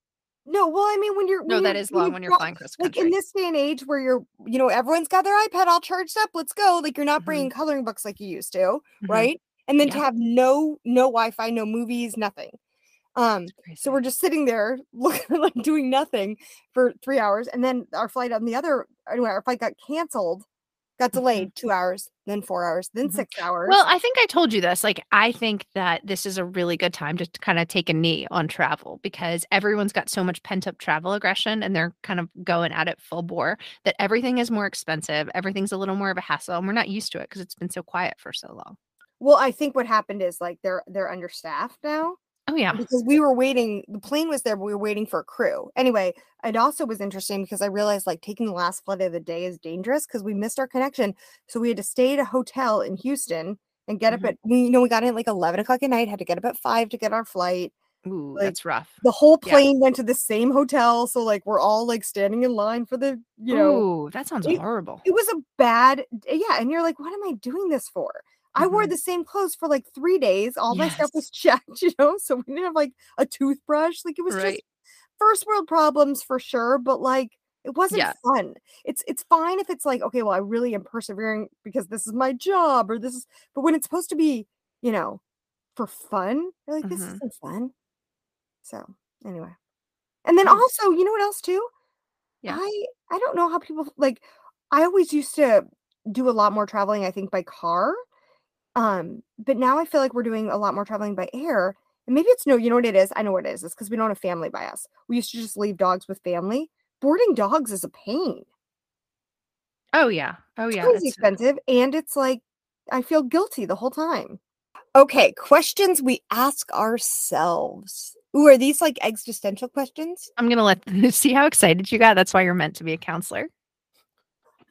no, well, I mean when you're No, when that you're- is long when you're flying cross like in this day and age where you're you know everyone's got their iPad all charged up. Let's go. Like you're not Mhm. bringing coloring books like you used to, Mhm. right? And then to have no no Wi-Fi, no movies, nothing. Um, So we're just sitting there <laughs> looking like doing nothing for three hours. And then our flight on the other anyway, our flight got canceled, got delayed two hours, then four hours, then Mhm. six hours. Well, I think I told you this. Like, I think that this is a really good time to kind of take a knee on travel because everyone's got so much pent up travel aggression and they're kind of going at it full bore that everything is more expensive. Everything's a little more of a hassle and we're not used to it because it's been so quiet for so long. well, I think what happened is like they're they're understaffed now. Oh yeah. because we were waiting. The plane was there, but we were waiting for a crew. Anyway, it also was interesting because I realized like taking the last flight of the day is dangerous because we missed our connection. So we had to stay at a hotel in Houston and get Mhm. up at we you know we got in at like eleven o'clock at night. Had to get up at five to get our flight. Ooh, like, that's rough. The whole Yeah. plane went to the same hotel, so like we're all like standing in line for the you know. Ooh, that sounds it- horrible. It was a bad yeah, and you're like, what am I doing this for? I wore Mhm. the same clothes for like three days. All my stuff was checked, <laughs> you know, so we didn't have like a toothbrush. Like it was just first world problems for sure, but like it wasn't Yeah. fun. It's it's fine if it's like, okay, well, I really am persevering because this is my job or this is but when it's supposed to be, you know, for fun, you're like, this Mhm. isn't fun. So anyway. And then also, you know what else too? Yeah. I I don't know how people like I always used to do a lot more traveling, I think, by car. Um, but now I feel like we're doing a lot more traveling by air. And maybe it's no, you know what it is? I know what it is. It's because we don't have family by us. We used to just leave dogs with family. Boarding dogs is a pain. Oh yeah. Oh yeah. It's- expensive. And it's like I feel guilty the whole time. Okay, questions we ask ourselves. Ooh, are these like existential questions? I'm gonna let <laughs> see how excited you got. That's why you're meant to be a counselor.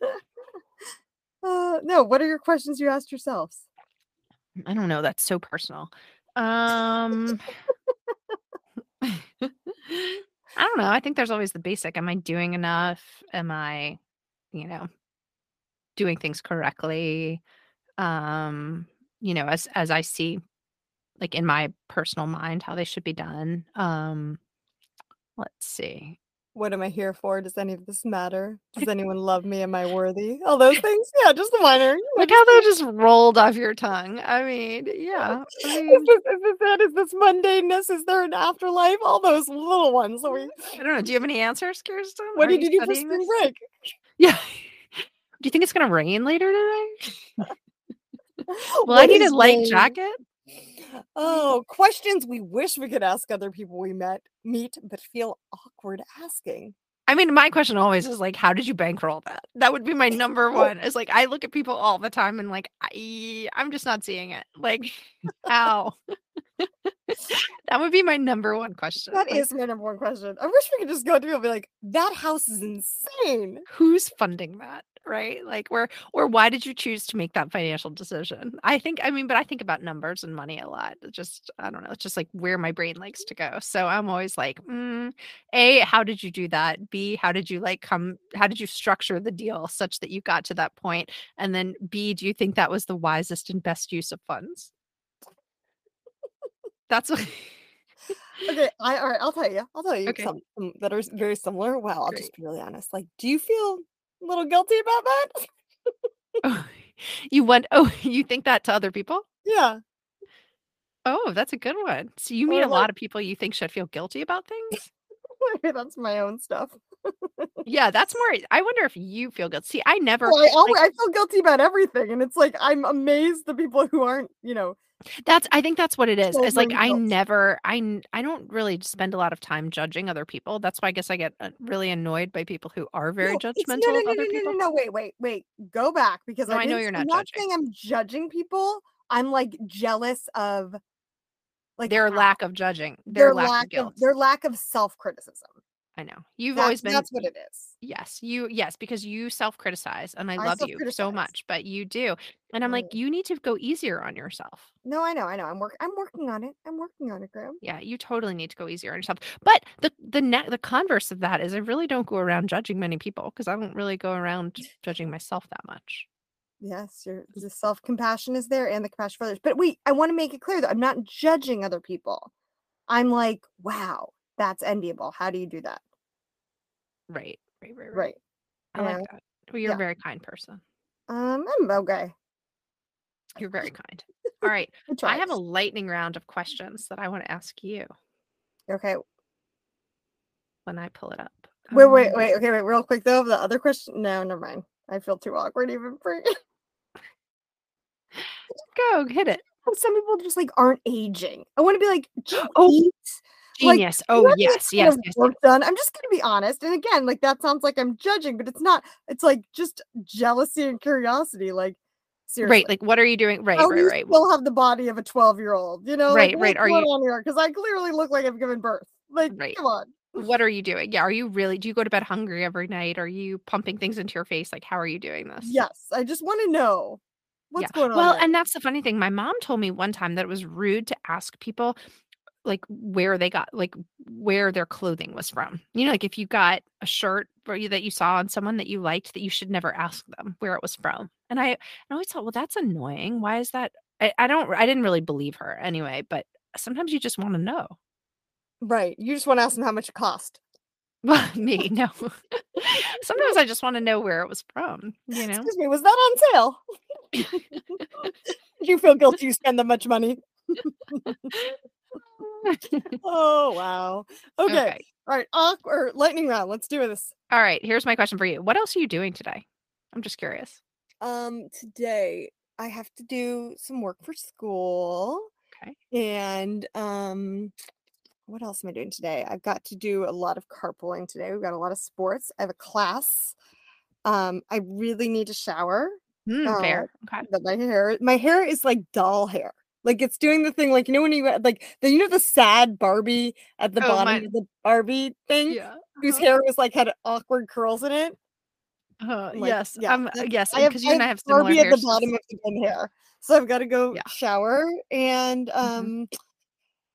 <laughs> Uh no, what are your questions you asked yourselves? I don't know. That's so personal. Um, <laughs> I don't know. I think there's always the basic. Am I doing enough? Am I, you know, doing things correctly? Um, you know, as as I see, like in my personal mind, how they should be done. Um, let's see. What am I here for? Does any of this matter? Does anyone love me? Am I worthy? All those things. Yeah, just the minor. you Look how that just rolled off your tongue. I mean, yeah. I Is this, is this it? Is this mundaneness? Is there an afterlife? All those little ones. that we, I don't know. Do you have any answers, Kirsten? what Are did you do for spring break? Yeah. Do you think it's gonna rain later today? <laughs> Well, What I need a light rain? jacket. Oh, questions we wish we could ask other people we met meet, but feel awkward asking. I mean, my question always is like, how did you bankroll that? That would be my <laughs> number oh. one. Is like, I look at people all the time and like, I, I'm just not seeing it. Like, <laughs> how? <laughs> that would be my number one question. That Like, is my number one question. I wish we could just go to people and be like, that house is insane. who's funding that, right? Like, where or why did you choose to make that financial decision? I think, I mean, but I think about numbers and money a lot. It just, I don't know. It's just like where my brain likes to go. So I'm always like, mm, a, how did you do that? B, how did you like come? How did you structure the deal such that you got to that point? And then B, do you think that was the wisest and best use of funds? That's what. <laughs> Okay, I all right, I'll tell you. I'll tell you Okay. some, some that are very similar. Well, I'll Great. just be really honest. Like, do you feel a little guilty about that? Oh, <laughs> you went. Oh, <laughs> you think that to other people? yeah. Oh, that's a good one. So you meet Or a lot of people you think should feel guilty about things? <laughs> That's my own stuff. Yeah, that's more. I wonder if you feel guilty. See, I never. Well, I, always, like, I feel guilty about everything, and it's like I'm amazed the people who aren't, you know, that's. I think that's what it is. It's like I never. I don't really spend a lot of time judging other people. That's why I guess I get uh, really annoyed by people who are very No, judgmental no, no, of no, other no, no, people. No, no, wait, wait, wait. Go back because No, I know you're I'm not not saying I'm judging people. I'm like jealous of like Their how- lack of judging. Their, their lack, lack of guilt. their lack of self criticism. I know. You've That's, always been. that's what it is. Yes, you yes, because you self-criticize and I I love you so self-criticize. much, but you do. And I'm like, Right. you need to go easier on yourself. No, I know, I know. I'm work. I'm working on it. I'm working on it, Graham. Yeah, you totally need to go easier on yourself. But the the net the converse of that is I really don't go around judging many people because I don't really go around <laughs> judging myself that much. Yes, your the self compassion is there and the compassion for others. But wait, I want to make it clear that I'm not judging other people. I'm like, wow, that's enviable. How do you do that? Right. Right, right, right. Right. I like that. Well, you're Yeah. a very kind person. Um, I'm okay. You're very <laughs> kind. All right. I have a lightning round of questions that I want to ask you Okay. when I pull it up. Wait, wait, Um, wait. Okay, wait. Real quick though, the other question. No, never mind. I feel too awkward even for. you. <laughs> Go hit it. <laughs> Some people just like aren't aging. I want to be like, Oh, eat? Like, Genius. Oh, to yes, yes, some yes. Done. I'm just gonna be honest. And again, like that sounds like I'm judging, but it's not. It's like just jealousy and curiosity. Like, Seriously. Right. Like, what are you doing? Right, How right, right. still have the body of a 12 year old? You know, Right, like, right. Are you- on here? Because I clearly look like I've given birth. Like, Right. come on. What are you doing? Yeah. Are you really, do you go to bed hungry every night? Are you pumping things into your face? Like, how are you doing this? Yes, I just want to know what's Yeah. going on. Well, there. and that's the funny thing. My mom told me one time that it was rude to ask people like where they got like where their clothing was from. You know, like if you got a shirt you, that you saw on someone that you liked, that you should never ask them where it was from. And I, I always thought, well, that's annoying. Why is that? I, I don't. I didn't really believe her anyway. But sometimes you just want to know. right. You just want to ask them how much it cost. <laughs> Well, me no. <laughs> sometimes I just want to know where it was from. You know. Excuse me, was that on sale? <laughs> You feel guilty you spend that much money? <laughs> Oh, wow. Okay. okay. All right. Awkward lightning round. Let's do this. All right. Here's my question for you. What else are you doing today? I'm just curious. Um, today I have to do some work for school. Okay. And um, what else am I doing today? I've got to do a lot of carpooling today. We've got a lot of sports. I have a class. Um, I really need to shower. Uh, fair. Okay. But my hair, my hair is like doll hair. Like it's doing the thing, like you know when you like the you know the sad Barbie at the Oh, bottom mine- of the Barbie thing, Yeah. whose hair was like had awkward curls in it. Uh, like, yes. yeah, um, yes. Because you and I have similar Barbie at the bottom of the hair, so I've got to go Yeah. shower, and um,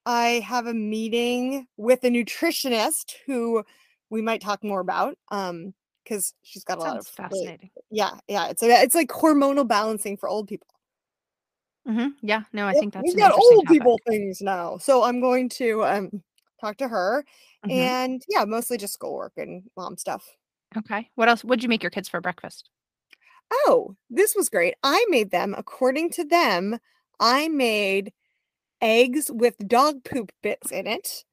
I have a meeting with a nutritionist who we might talk more about, um, because she's got a lot of fascinating. yeah, yeah. It's a, it's like hormonal balancing for old people. Hmm Yeah. No, I think that's we've got old topic. people things now, so I'm going to um talk to her, Mhm. and yeah, mostly just schoolwork and mom stuff. Okay. What else? What'd you make your kids for breakfast? Oh, this was great. I made them, according to them, I made eggs with dog poop bits in it.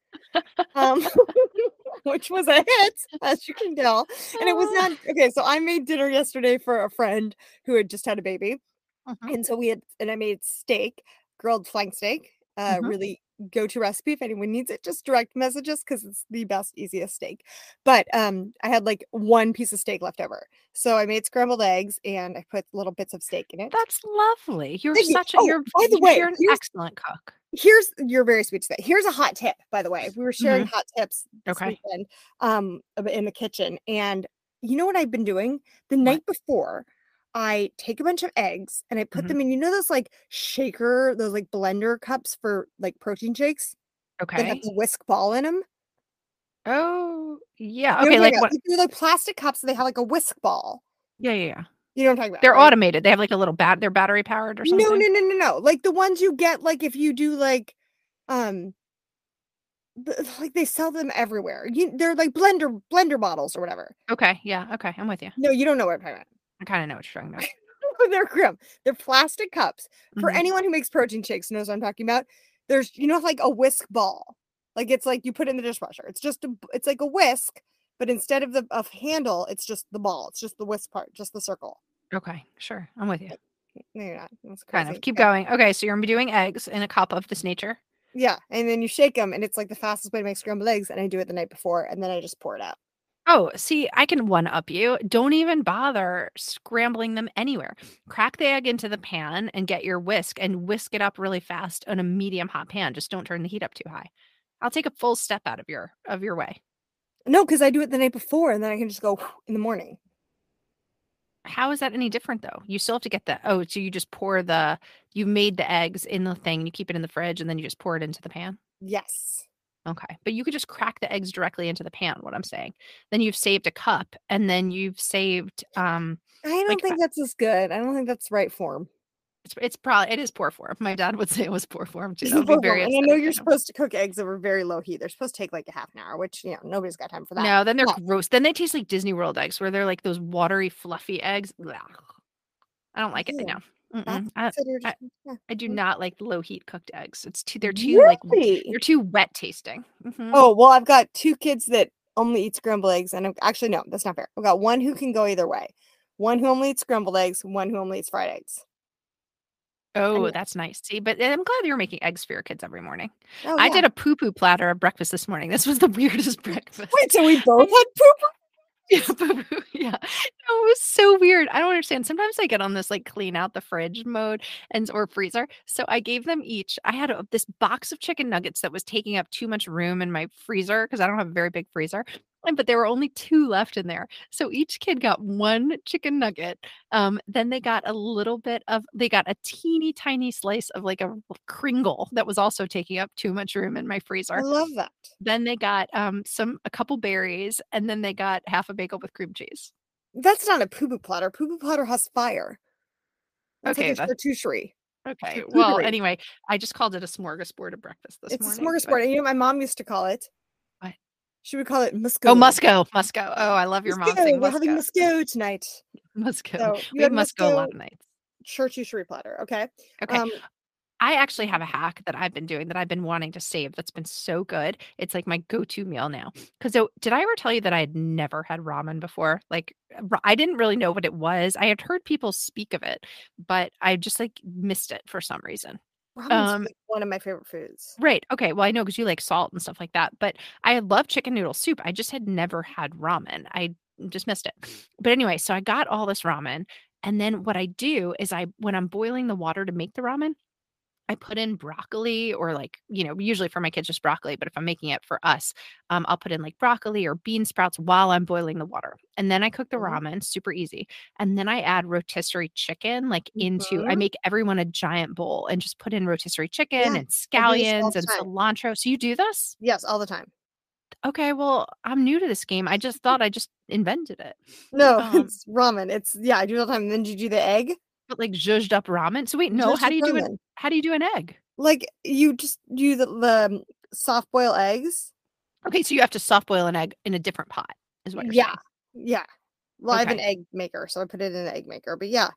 Um, <laughs> which was a hit, as you can tell. And it was <laughs> not okay. So I made dinner yesterday for a friend who had just had a baby. Mhm. And so we had, and I made steak, grilled flank steak, uh, Mhm. really go to recipe. If anyone needs it, just direct messages because it's the best, easiest steak. But um, I had like one piece of steak left over. So I made scrambled eggs and I put little bits of steak in it. That's lovely. You're Thank you. such a Oh, you're by the way, you're an excellent cook. Here's you're very sweet to say. Here's a hot tip, by the way. We were sharing hot tips Okay. weekend um in the kitchen. And you know what I've been doing? The night before, I take a bunch of eggs and I put Mhm. them in, you know, those like shaker, those like blender cups for like protein shakes that Okay. have the whisk ball in them. Oh, yeah. You know Okay. what I'm Like what? they're like plastic cups and they have like a whisk ball. Yeah, yeah, yeah. You know what I'm talking about? They're right? automated. They have like a little bat. They're battery powered or something. No, no, no, no, no. Like the ones you get, like if you do like, um, <sighs> like they sell them everywhere. You, they're like blender blender bottles or whatever. Okay. Yeah. Okay. I'm with you. No, you don't know what I'm talking about. I kind of know what you're talking about. <laughs> they're grim. They're plastic cups. For Mhm. anyone who makes protein shakes knows what I'm talking about. There's you know like a whisk ball. Like it's like you put it in the dishwasher. It's just a it's like a whisk, but instead of the of handle, it's just the ball. It's just the whisk part, just the circle. Okay. Sure. I'm with you. No, you're not. That's Kind of. Keep Okay. going. Okay. So you're doing eggs in a cup of this nature. Yeah, and then you shake them, and it's like the fastest way to make scrambled eggs. And I do it the night before, and then I just pour it out. Oh, see, I can one up you. Don't even bother scrambling them anywhere. Crack the egg into the pan and get your whisk and whisk it up really fast in a medium hot pan. Just don't turn the heat up too high. I'll take a full step out of your of your way. No, because I do it the night before, and then I can just go in the morning. How is that any different though? You still have to get the oh, so you just pour the you made the eggs in the thing, you keep it in the fridge, and then you just pour it into the pan. Yes. Okay. But you could just crack the eggs directly into the pan, what I'm saying. Then you've saved a cup and then you've saved um I don't Like, think that's as good. I don't think that's right form. it's it's probably it is poor form. My dad would say it was poor form too. Poor form, And I know you're supposed to cook eggs over very low heat. They're supposed to take like a half an hour, which you know nobody's got time for that. No, then they're No. gross. Then they taste like Disney World eggs, where they're like those watery, fluffy eggs. Blah. I don't like it. Ew, No, Mm-mm. I, considered. I- <laughs> yeah. I do Mm. not like low heat cooked eggs. It's too. They're too like Really? they're too wet tasting. Mhm. Oh well, I've got two kids that only eat scrambled eggs, and I've, actually no, that's not fair. I've got one who can go either way. One who only eats scrambled eggs, one who only eats fried eggs. Oh, that's nice. See, but I'm glad you're making eggs for your kids every morning. Oh, I did a poo poo platter of breakfast this morning. This was the <laughs> weirdest breakfast. Wait, so we both <laughs> had poop? <laughs> Yeah, poo-poo, yeah. No, it was so weird. I don't understand. Sometimes I get on this like clean out the fridge mode and or freezer. So I gave them each. I had a, this box of chicken nuggets that was taking up too much room in my freezer because I don't have a very big freezer. But there were only two left in there. So each kid got one chicken nugget. Um, then they got a little bit of they got a teeny tiny slice of like a kringle that was also taking up too much room in my freezer. I love that. Then they got um some a couple berries and then they got half a bagel with cream cheese. That's not a poo poo platter. Poo poo platter has fire. That's Okay, like a that's charcuterie. okay. Charcuterie. Well, anyway, I just called it a smorgasbord of breakfast this It's a morning. but- smorgasbord. And you know my mom used to call it? What? we call it musco. Oh, Musco, Musco. Oh, I love your mom saying We're having Musco. musco tonight. <laughs> Musco. So we have Musco a lot of nights. Charcuterie platter. Okay. Okay. Um, I actually have a hack that I've been doing that I've been wanting to save that's been so good. It's like my go-to meal now. Cuz so did I ever tell you that I had never had ramen before? Like I didn't really know what it was. I had heard people speak of it, but I just like missed it for some reason. Ramen's Um, like one of my favorite foods. Right. Okay. Well, I know because you like salt and stuff like that. But I love chicken noodle soup. I just had never had ramen. I just missed it. But anyway, so I got all this ramen. And then what I do is I, when I'm boiling the water to make the ramen, I put in broccoli or like, you know, usually for my kids, just broccoli. But if I'm making it for us, um, I'll put in like broccoli or bean sprouts while I'm boiling the water. And then I cook the Mhm. ramen, super easy. And then I add rotisserie chicken like into, I Mhm. make everyone a giant bowl and just put in rotisserie chicken Yeah, and I do this all scallions and cilantro. So you do this? Yes, all the time. Okay, well, I'm new to this game. I just <laughs> thought I just invented it. No, <laughs> Um, it's ramen. It's yeah, I do it all the time. And then do you do the egg? But like zhuzhed up ramen. So wait, no, how do you do it? How do you do an egg? Like you just do the, the soft boil eggs. Okay, so you have to soft boil an egg in a different pot, is what you're Yeah. saying. Yeah. Well, I have an egg maker, so I put it in an egg maker. But yeah,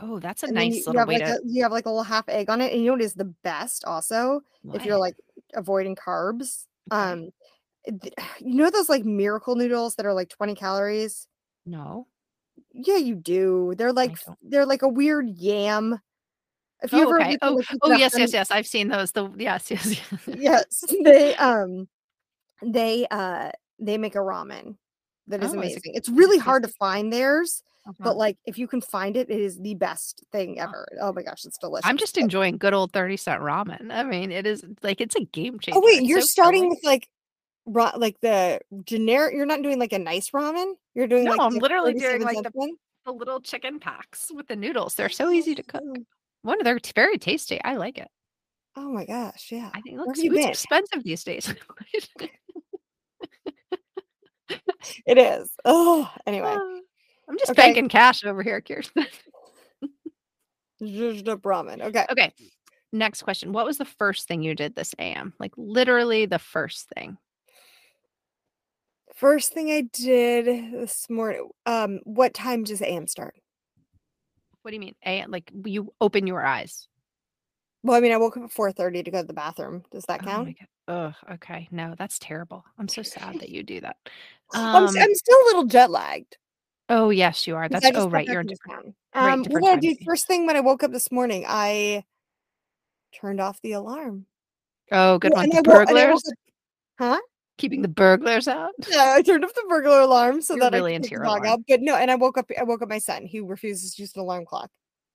Oh, that's a and nice you, you little have way like to. a, you have like a little half egg on it, and you know what is the best also if you're like avoiding carbs. Okay. Um, <sighs> you know those like miracle noodles that are like 20 calories. no. Yeah, you do. They're like they're like a weird yam. If you Oh, ever okay. Oh, like, oh, yes, honey- yes, yes. I've seen those. The yes, <laughs> yes, yes. yes they um they uh they make a ramen that is Oh, amazing it's is it really hard to find theirs Uh-huh. but like if you can find it it is the best thing Oh. ever oh my gosh it's delicious I'm just enjoying good old 30 cent ramen. I mean, it is like it's a game changer. oh wait It's you're so starting filling. with like ra- like the generic you're not doing like a nice ramen you're doing No, like I'm the literally doing like the, the little chicken packs with the noodles. They're so easy to cook. Oh, One, they're very tasty. I like it. oh my gosh yeah I think Where look, have you food's expensive these days. <laughs> it is oh anyway Ah, I'm just Okay. banking cash over here, Kirsten. zhuzhed up ramen okay okay. Next question. What was the first thing you did this AM? Like literally the first thing. First thing i did this morning um what time does am start What do you mean? A like you open your eyes. Well, I mean, I woke up at four thirty to go to the bathroom. Does that Oh count? Oh. Ugh, okay. No, that's terrible. I'm so sad that <laughs> you do that. I'm, Um, I'm still a little jet lagged. oh yes, you are. That's oh right. You're different. right, Um, what different did I do first thing when I woke up this morning? I turned off the alarm. Oh, good Well, one. The I wo- and I burglars. huh? Keeping the burglars out. <laughs> Yeah, I turned off the burglar alarm so You're that really I could into take the your dog out. But no, and I woke up. I woke up my son. He refuses to use an alarm clock.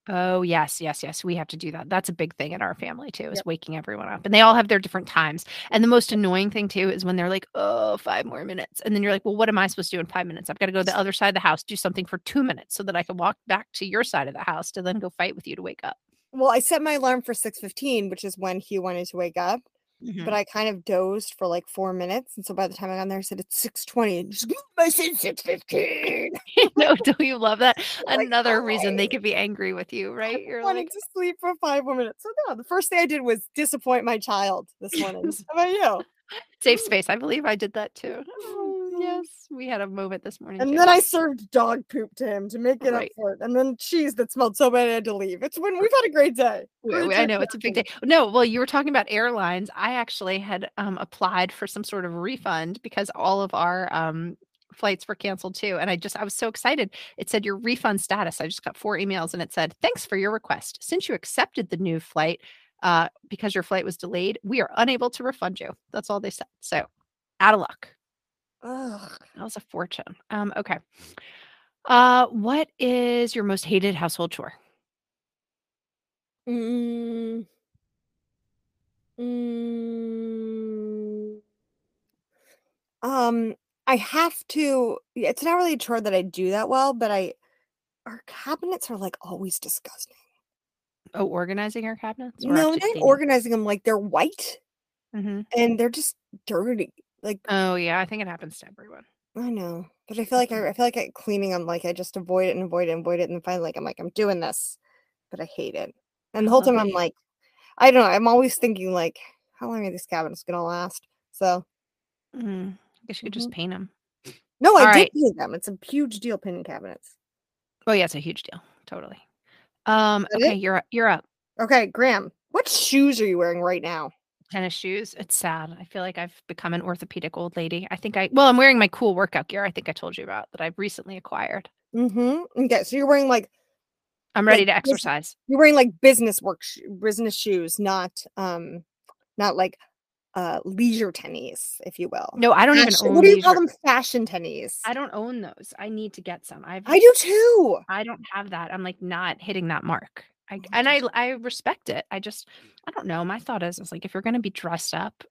Oh, yes, yes, yes. We have to do that. That's a big thing in our family too, is Yep. waking everyone up. And they all have their different times. And the most annoying thing too is when they're like, oh, five more minutes. And then you're like, well, what am I supposed to do in five minutes? I've got to go to the other side of the house, do something for two minutes so that I can walk back to your side of the house to then go fight with you to wake up. Well, I set my alarm for six fifteen, which is when he wanted to wake up. Mhm. But I kind of dozed for like four minutes, and so by the time I got in there, I said it's six twenty. Just, I said six fifteen. <laughs> no, don't you love that? <laughs> Like, Another reason they could be angry with you, right? You're wanted like, to sleep for five more minutes. So no, the first thing I did was disappoint my child this morning. <laughs> How about you? safe space. I believe I did that too. No. yes, we had a moment this morning. And too. then I served dog poop to him to make it Right. up for it. And then cheese that smelled so bad I had to leave. It's when we've had a great day. Great I know it's a big day. No, well, you were talking about airlines. I actually had um, applied for some sort of refund because all of our um, flights were canceled too. And I just, I was so excited. It said your refund status. I just got four emails and it said, thanks for your request. Since you accepted the new flight uh, because your flight was delayed, we are unable to refund you. That's all they said. So out of luck. Ugh. That was a fortune. Um, okay. Uh, what is your most hated household chore? Mm. Mm. Um, I have to it's not really a chore that I do that well, but I our cabinets are, like, always disgusting. Oh, organizing our cabinets or No, not organizing 'em, like, they're white Mhm. and they're just dirty, like Oh, yeah, I think it happens to everyone. I know, but I feel like. I I feel like cleaning. I'm like, I just avoid it and avoid it and avoid it, and then finally, like, I'm like, "I'm doing this," but I hate it, and the whole time I'm like I don't know, I'm always thinking, like, "How long are these cabinets gonna last?" So Mm, I guess you could just paint them. No, I did paint them, it's a huge deal painting cabinets. Oh, yeah, it's a huge deal, totally. Um, okay, it? you're up you're up. Okay, Graham, what shoes are you wearing right now? Tennis shoes, it's sad, I feel like I've become an orthopedic old lady. I think I well, I'm wearing my cool workout gear I think I told you about that I've recently acquired. Mm-hmm. m'kay, so you're wearing, like I'm ready like, to exercise. you're wearing, like, business work sh business shoes, not, um, not, like, uh, leisure tennies, if you will. No, I don't even Fashion what do you call them? Fashion tennies. I don't own those, I need to get some. I've I do too! I don't have that, I'm, like, not hitting that mark. I Oh and I I respect it, I just I don't know, my thought is is, like, if you're gonna be dressed up,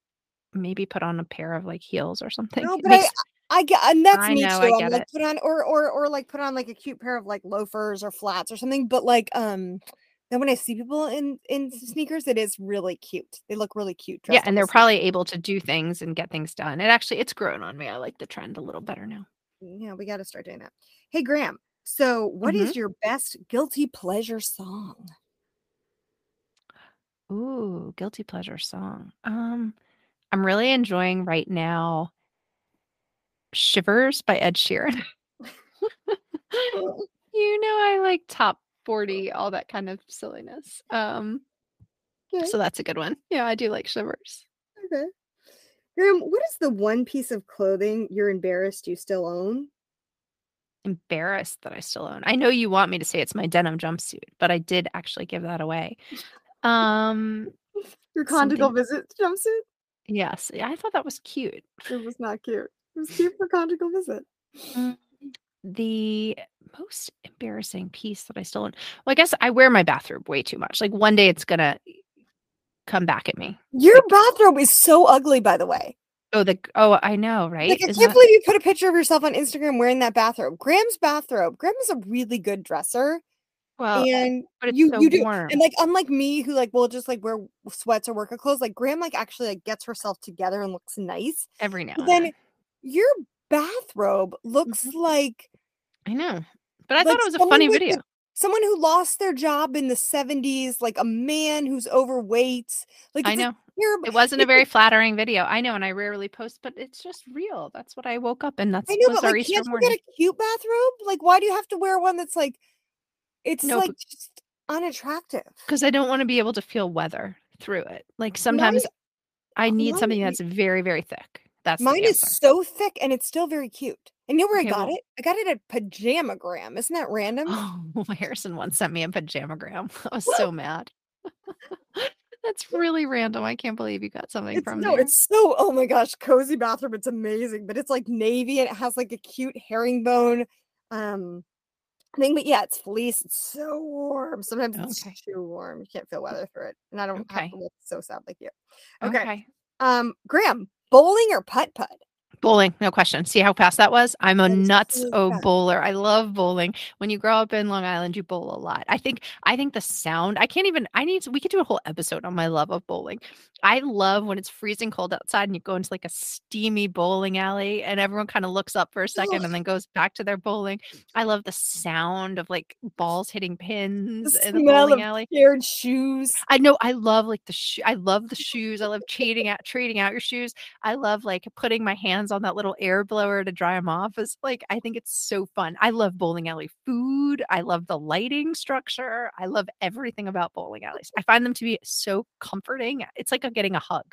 maybe put on a pair of, like, heels or something. No, but I makes I get and that's I me know, too, I I'm get like, it. put on or or or, like, put on, like, a cute pair of, like, loafers or flats or something, but, like, um, then when I see people in in sneakers, it is really cute. They look really cute Yeah, and they're sneakers. probably able to do things and get things done. It actually it's grown on me, I like the trend a little better now. Yeah, we gotta start doing that. Hey, Graham, so what Mhm. is your best guilty pleasure song? Ooh, guilty pleasure song. Um, I'm really enjoying right now Shivers by Ed Sheeran. <laughs> <laughs> You know I like top 40, all that kind of silliness. Um, 'Kay. so that's a good one. Yeah, I do like Shivers. Okay. Graham, what is the one piece of clothing you're embarrassed you still own? Embarrassed that I still own. I know you want me to say it's my denim jumpsuit, but I did actually give that away. Um, <laughs> Your conjugal something visit jumpsuit? Yes, I thought that was cute. It was not cute. It was cute for conjugal visit. Mm, the most embarrassing piece that I still own well, I guess I wear my bathrobe way too much, like, one day it's gonna come back at me. Your Like bathrobe is so ugly, by the way. Oh, the oh, I know, right? Like, I Isn't can't that believe you put a picture of yourself on Instagram wearing that bathrobe. Graham's bathrobe Graham is a really good dresser, Well, and but it's you so you do warm. and, like, unlike me who, like, will just, like, wear sweats or workout clothes, like, Graham, like, actually, like, gets herself together and looks nice. Every now and then your bathrobe looks Mhm. like I know, but I thought it was a funny video. the someone who lost their job in the '70s, like, a man who's overweight. Like, I know. Terrible It wasn't a very flattering video. I know, and I rarely post, but it's just real. That's what I woke up and I that's know, was but, our like, Easter can't you get a cute bathrobe? Like, why do you have to wear one that's, like it's, No, like, just unattractive? Because I don't wanna be able to feel weather through it. Like, Mine sometimes I oh, need something that's very, very thick. That's Mine is so thick, and it's still very cute. And you know where I got well it? I got it at Pajamagram. Isn't that random? Oh, <laughs> Harrison once sent me a pajamagram. <laughs> I was <laughs> so mad. That's really random. I can't believe you got something It's from no, there. it's so oh my gosh, cozy bathroom, it's amazing, but it's, like, navy, and it has, like, a cute herringbone, um, thing, but, yeah, it's fleece, it's so warm. Sometimes it's too warm. You can't feel weather through it, and I don't have to Okay. look so sad like you. Okay. Okay. Um, Graham, bowling or putt-putt? Bowling, no question. See how fast that was? I'm a nuts so oh bowler. I love bowling. When you grow up in Long Island, you bowl a lot. I think I think the sound I can't even I need to we could do a whole episode on my love of bowling. I love when it's freezing cold outside and you go into, like, a steamy bowling alley, and everyone kinda looks up for a second and then goes back to their bowling. I love the sound of, like, balls hitting The pins in the bowling of alley. paired shoes. I know, I love, like, the sh I love the shoes. I love <laughs> trading out trading out your shoes. I love, like, putting my hands on that little air blower to dry them off. is like I think it's so fun. I love bowling alley food. I love the lighting structure. I love everything about bowling alleys. I find them to be so comforting. It's like, getting a hug.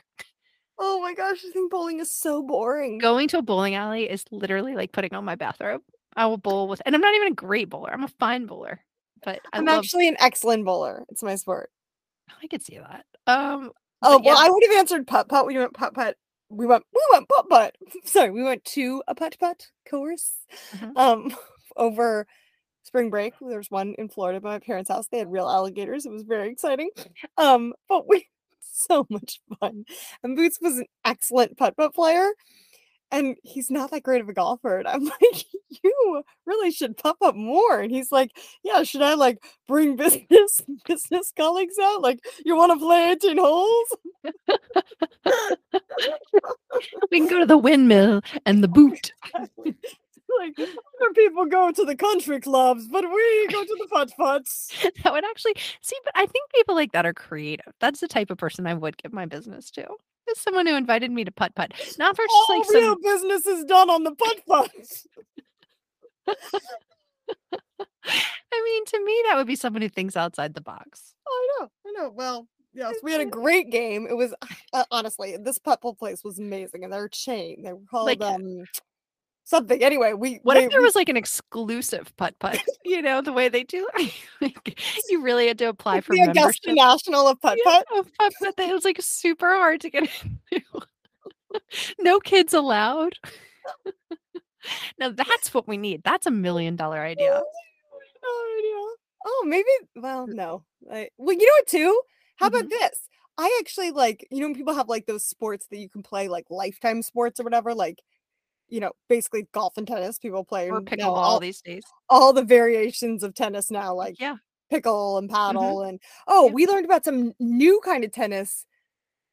Oh my gosh, I think bowling is so boring. Going to a bowling alley is literally like putting on my bathrobe. I will bowl with and I'm not even a great bowler. I'm a fine bowler, but I I'm love actually an excellent bowler. It's my sport. I could see that. Um, Oh, well, yeah. I would have answered putt-putt. when you went putt-putt. We went we went putt-putt. <laughs> Sorry, we went to a putt-putt course, Mhm. um, <laughs> over spring break. There was one in Florida by my parents' house. They had real alligators. It was very exciting. Um, but we <laughs> so much fun. And Boots was an excellent putt putt player. And he's not that great of a golfer. And I'm <laughs> like, you really should putt up more. And he's like, yeah, should I like bring <laughs> business business colleagues out? Like, you want to play 18 holes? <laughs> we can go to the windmill and the boot. Like other people go to the country clubs, but we go to the putt putts. <laughs> that would actually see, but I think people like that are creative. That's the type of person I would give my business to. Is someone who invited me to putt putt, not for just All like real some. business is done on the putt putts. <laughs> I mean, to me, that would be someone who thinks outside the box. Oh, I know, I know. Well, yes, we had a great game. It was <sighs> uh, honestly this putt putt place was amazing, and they're a chain. They were called Like- um something. Anyway, we What they- if there we- was like an exclusive putt putt? <laughs> You know, the way they do. <laughs> like, you really had to apply for the Augusta. National of putt putt? Yeah, putt putt it was like super hard to get <laughs> into. no kids allowed. now that's what we need. That's a million dollar idea. Oh, maybe. Well, no. I, well, you know what? Too. How about mm-hmm. this? I actually like. You know, when people have like those sports that you can play, like lifetime sports or whatever. Like, you know, basically golf and tennis. People play Or pickleball all, these days. all the variations of tennis now, like yeah. pickle and paddle, and oh, Yeah. we learned about some new kind of tennis,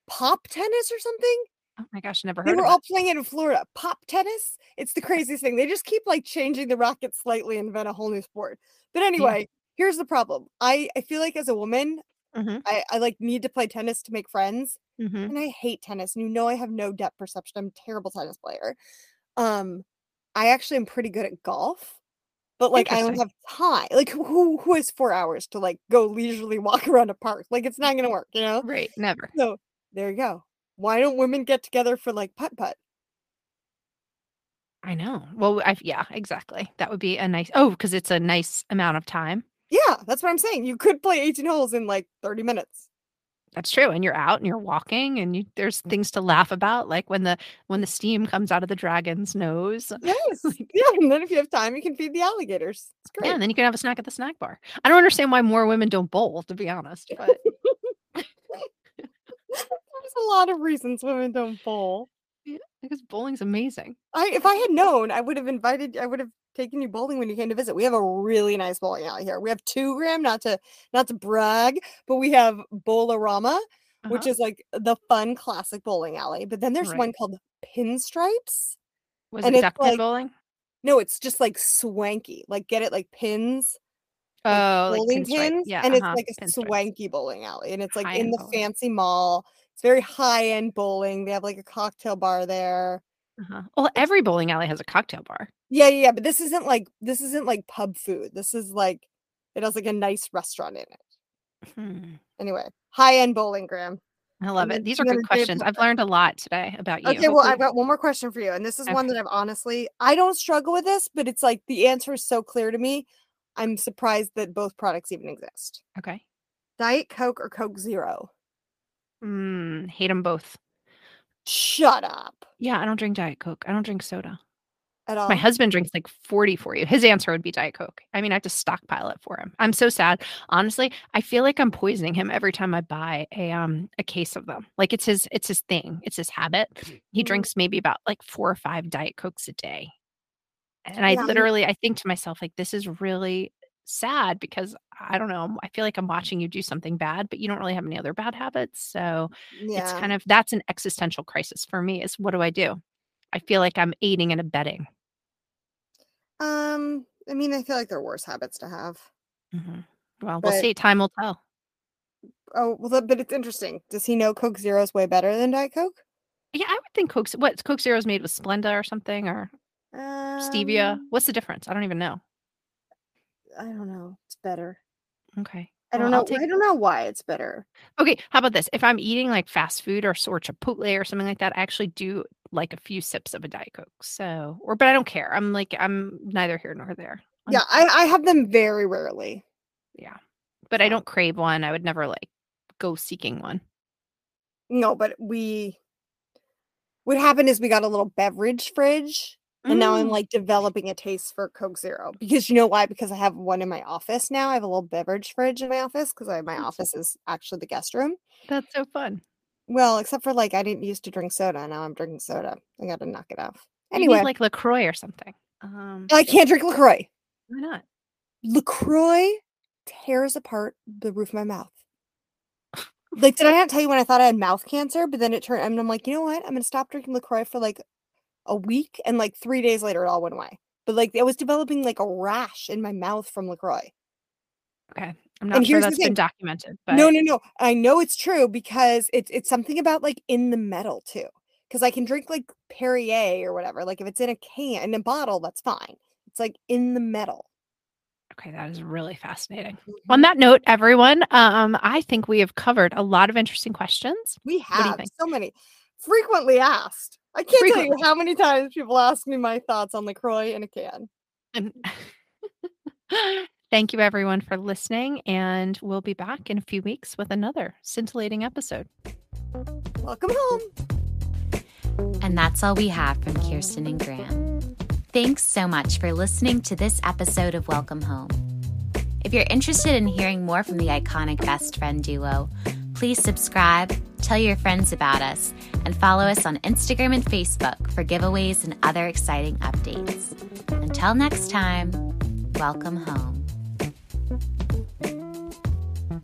pop tennis or something. Oh my gosh, never heard. They were all it. playing it in Florida. Pop tennis. It's the craziest thing. They just keep like changing the racket slightly and invent a whole new sport. But anyway, here's the problem. I I feel like as a woman, Mhm. I I like need to play tennis to make friends, hmm and I hate tennis. And you know I have no depth perception. I'm a terrible tennis player. Um, I actually am pretty good at golf. But like I don't have time. Like who who who has four hours to like go leisurely walk <laughs> around a park? Like it's not gonna work, you know? Right, never. So there you go. Why don't women get together for like putt putt? I know. Well, I yeah, exactly. That would be a nice. Oh, because it's a nice amount of time. Yeah, that's what I'm saying. You could play 18 holes in like 30 minutes. That's true. And you're out and you're walking, and you, there's mm. things to laugh about, like when the when the steam comes out of the dragon's nose. <laughs> Yes. Like- yeah, and then if you have time, you can feed the alligators. It's great. Yeah, and then you can have a snack at the snack bar. I don't understand why more women don't bowl, to be honest. <laughs> But There's a lot of reasons women don't bowl. Because bowling's amazing. I if I had known, I would have invited I would have taken you bowling when you came to visit. We have a really nice bowling alley here. We have two Graham, not to not to brag, but we have Bowlerama, which Uh-huh. is like the fun classic bowling alley. But then there's Right. one called Pinstripes. Was and it duck pin like- bowling? No, it's just like swanky. Like get it like pins. Oh, like bowling pinstripe. pins, Yeah, and uh-huh, it's like a pinstripe. swanky bowling alley, and it's like in High-end the bowling. fancy mall. It's very high end bowling. They have like a cocktail bar there. Uh-huh. Well, every bowling alley has a cocktail bar. Yeah, yeah, yeah, but this isn't like this isn't like pub food. This is like it has like a nice restaurant in it. Hmm. Anyway, high end bowling, Graham. I love it. These are good questions. I've learned a lot today about you. Okay, well, I've got one more question for you, and this is one that I've honestly I don't struggle with this, but it's like the answer is so clear to me. I'm surprised that both products even exist. okay. Diet Coke or Coke Zero? Mm, hate them both. Shut up Yeah, I don't drink Diet Coke. I don't drink soda. at all. My husband drinks like 40 for you. His answer would be Diet Coke. I mean, I have to stockpile it for him. I'm so sad. Honestly, I feel like I'm poisoning him every time I buy a um a case of them. Like it's his it's his thing. It's his habit. He Mhm. drinks maybe about like 4 or 5 Diet Cokes a day. And I Yeah, I'm- literally I think to myself like this is really sad because I don't know. I feel like I'm watching you do something bad, but you don't really have any other bad habits. So yeah. it's kind of that's an existential crisis for me is what do I do? I feel like I'm aiding and abetting. Um, I mean, I feel like they're worse habits to have. Mhm. Well, we'll see. Time will tell. Oh, well, but it's interesting. Does he know Coke Zero is way better than Diet Coke? Yeah, I would think Coke. What Coke Zero is made with Splenda or something or stevia. Um, What's the difference? I don't even know. I don't know. It's better. Okay. I don't know. I'll take- I don't know why it's better. Okay. How about this? If I'm eating like fast food or s- or Chipotle or something like that, I actually do like a few sips of a Diet Coke. So, or but I don't care. I'm like I'm neither here nor there. I'm- Yeah, I, I have them very rarely. yeah. But I don't crave one. I would never like go seeking one. No, but we. What happened is we got a little beverage fridge And now I'm Mm. like developing a taste for Coke Zero because you know why? Because I have one in my office now. I have a little beverage fridge in my office because my That's office is actually the guest room. That's so fun. Well, except for like I didn't used to drink soda. Now I'm drinking soda. I got to knock it off. You Anyway, like LaCroix or something. Um, I can't drink LaCroix. why not? LaCroix tears apart the roof of my mouth. <laughs> Like, did I not tell you when I thought I had mouth cancer? But then it turned, and I'm like, you know what? I'm gonna stop drinking LaCroix for like a week, and like three days later, it all went away. But like, I was developing like a rash in my mouth from LaCroix. Okay. I'm not sure here's the that's been documented, but No, no, no. I know it's true because it's it's something about like in the metal too. Because I can drink like Perrier or whatever. Like if it's in a can in a bottle, that's fine. It's like in the metal. okay, that is really fascinating. Mhm. On that note, everyone, um, I think we have covered a lot of interesting questions. We have so many frequently asked. I can't tell you how many times people ask me my thoughts on LaCroix in a can. And <laughs> thank you everyone for listening, and we'll be back in a few weeks with another scintillating episode. Welcome home. And that's all we have from Kirsten and Graham. Thanks so much for listening to this episode of Welcome Home. If you're interested in hearing more from the iconic best friend duo, please subscribe, tell your friends about us, and follow us on Instagram and Facebook for giveaways and other exciting updates. Until next time, welcome home.